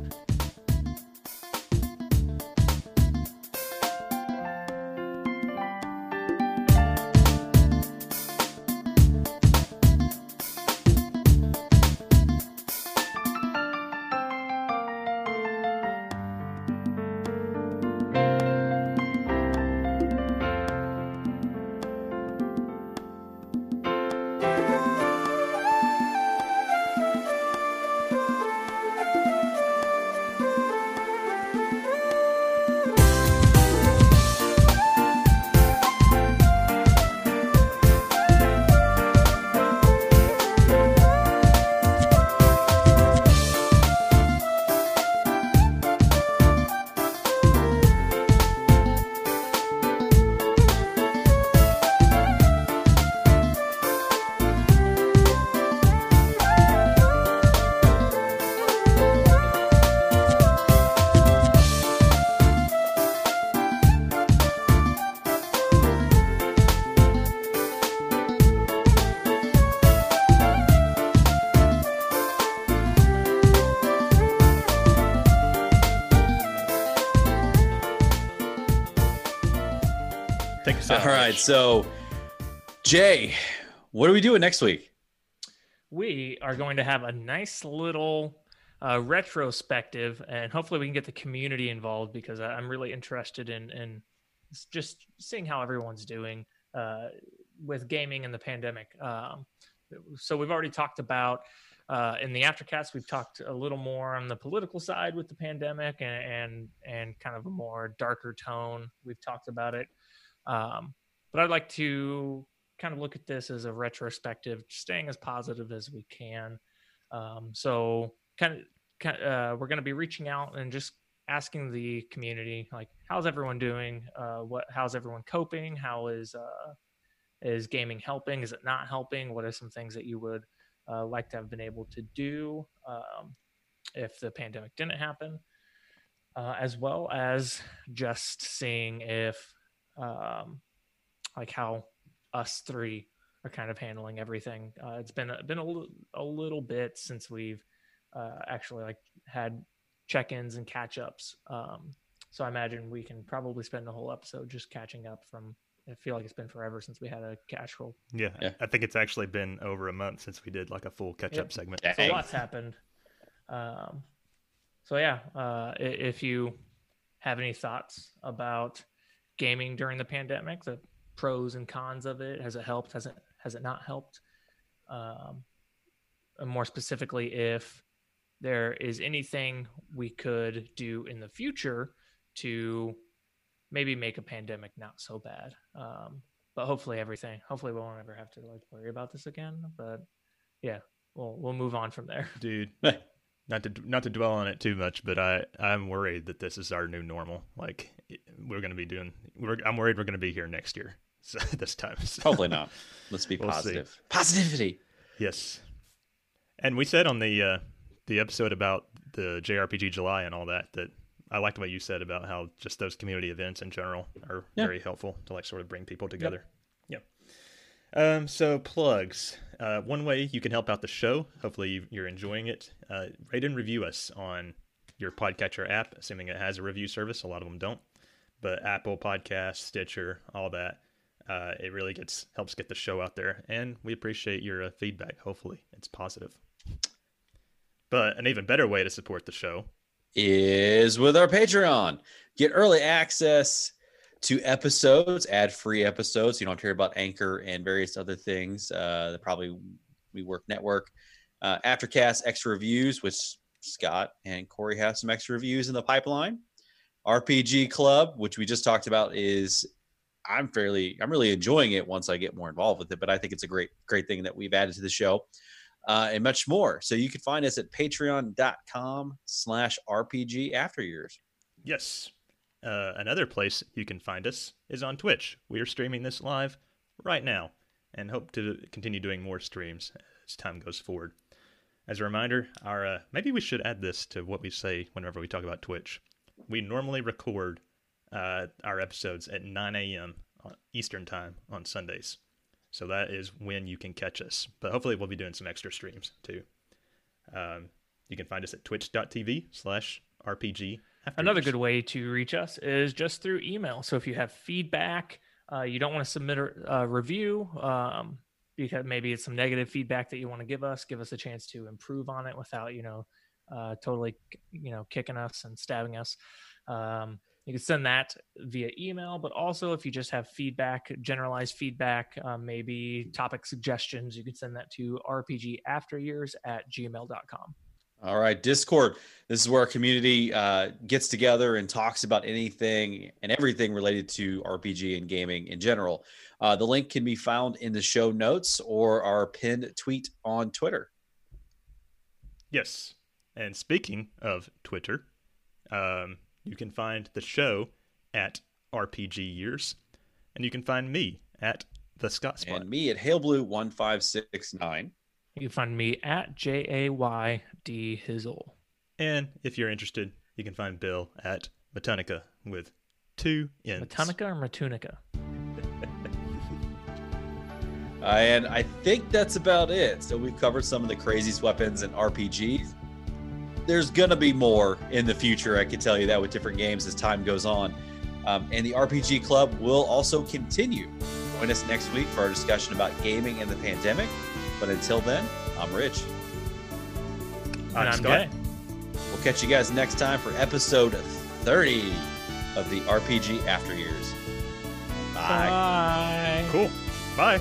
All right, so Jay, what are we doing next week? we are going to have a nice little uh, retrospective, and hopefully we can get the community involved because I'm really interested in in just seeing how everyone's doing uh, with gaming and the pandemic. Um, so we've already talked about uh, in the aftercast. We've talked a little more on the political side with the pandemic and and, and kind of a more darker tone. We've talked about it, um, but I'd like to kind of look at this as a retrospective, staying as positive as we can. Um, so kind of, kind uh, we're going to be reaching out and just asking the community, like, how's everyone doing? Uh, what, how's everyone coping? How is, uh, is gaming helping? Is it not helping? What are some things that you would uh, like to have been able to do um, if the pandemic didn't happen? Uh, as well as just seeing if, um, like, how us three are kind of handling everything. Uh, it's been a, been a, a little bit since we've uh, actually like had check-ins and catch-ups. Um, so I imagine we can probably spend the whole episode just catching up from. I feel like it's been forever since we had a catch roll. Yeah, Yeah. I think it's actually been over a month since we did like a full catch up Yep. segment. Dang. So lots happened. Um, so yeah, uh, if you have any thoughts about gaming during the pandemic, the pros and cons of it, has it helped? Has it has it not helped? Um, and more specifically, if there is anything we could do in the future to maybe make a pandemic not so bad. Um, but hopefully everything, hopefully we won't ever have to like worry about this again. But yeah, we'll we'll move on from there. dude. Not to not to dwell on it too much, but I I'm worried that this is our new normal. Like we're going to be doing. We're, I'm worried we're going to be here next year. So this time. So- Hopefully not. Let's be We'll see. positive. Positivity. Yes. And we said on the uh, the episode about the JRPG July and all that that I liked what you said about how just those community events in general are Yeah. very helpful to like sort of bring people together. Yep. Um, so plugs. Uh, one way you can help out the show. Hopefully you- you're enjoying it. Uh, rate and review us on your podcatcher app, assuming it has a review service. A lot of them don't, but Apple Podcast, Stitcher, all that. Uh, it really gets helps get the show out there, and we appreciate your uh, feedback. Hopefully, it's positive. But an even better way to support the show is with our Patreon. Get early access to episodes, ad free episodes. You don't hear about Anchor and various other things. Uh, probably We Work Network. Uh, Aftercast extra reviews, which Scott and Corey have some extra reviews in the pipeline. RPG Club, which we just talked about, is I'm fairly I'm really enjoying it once I get more involved with it. But I think it's a great great thing that we've added to the show uh, and much more. So you can find us at patreon.com slash RPG after years. Yes. Uh, another place you can find us is on Twitch. We are streaming this live right now and hope to continue doing more streams as time goes forward. As a reminder, our uh, maybe we should add this to what we say whenever we talk about Twitch. We normally record uh, our episodes at 9 a.m. Eastern Time on Sundays. So that is when you can catch us. But hopefully we'll be doing some extra streams too. Um, you can find us at twitch.tv slash RPG. Another good way to reach us is just through email. So if you have feedback, uh, you don't want to submit a, a review um, because maybe it's some negative feedback that you want to give us, give us a chance to improve on it without, you know, uh, totally, you know, kicking us and stabbing us. Um, you can send that via email, but also if you just have feedback, generalized feedback, um, maybe topic suggestions, you can send that to rpgafteryears at gmail.com. All right, Discord. This is where our community uh, gets together and talks about anything and everything related to RPG and gaming in general. Uh, the link can be found in the show notes or our pinned tweet on Twitter. Yes. And speaking of Twitter, um, you can find the show at RPG Years, and you can find me at the Scott Spot. And me at HailBlue1569. You can find me at J A Y D Hizzle. And if you're interested, you can find Bill at Matunica with two N's. Matunica or Matunica? And I think that's about it. So we've covered some of the craziest weapons and RPGs. There's going to be more in the future. I can tell you that with different games as time goes on. Um, and the RPG Club will also continue. Join us next week for our discussion about gaming and the pandemic. But until then, I'm Rich. And I'm Scott. Jay. We'll catch you guys next time for episode 30 of the RPG After Years. Bye. Bye. Cool. Bye.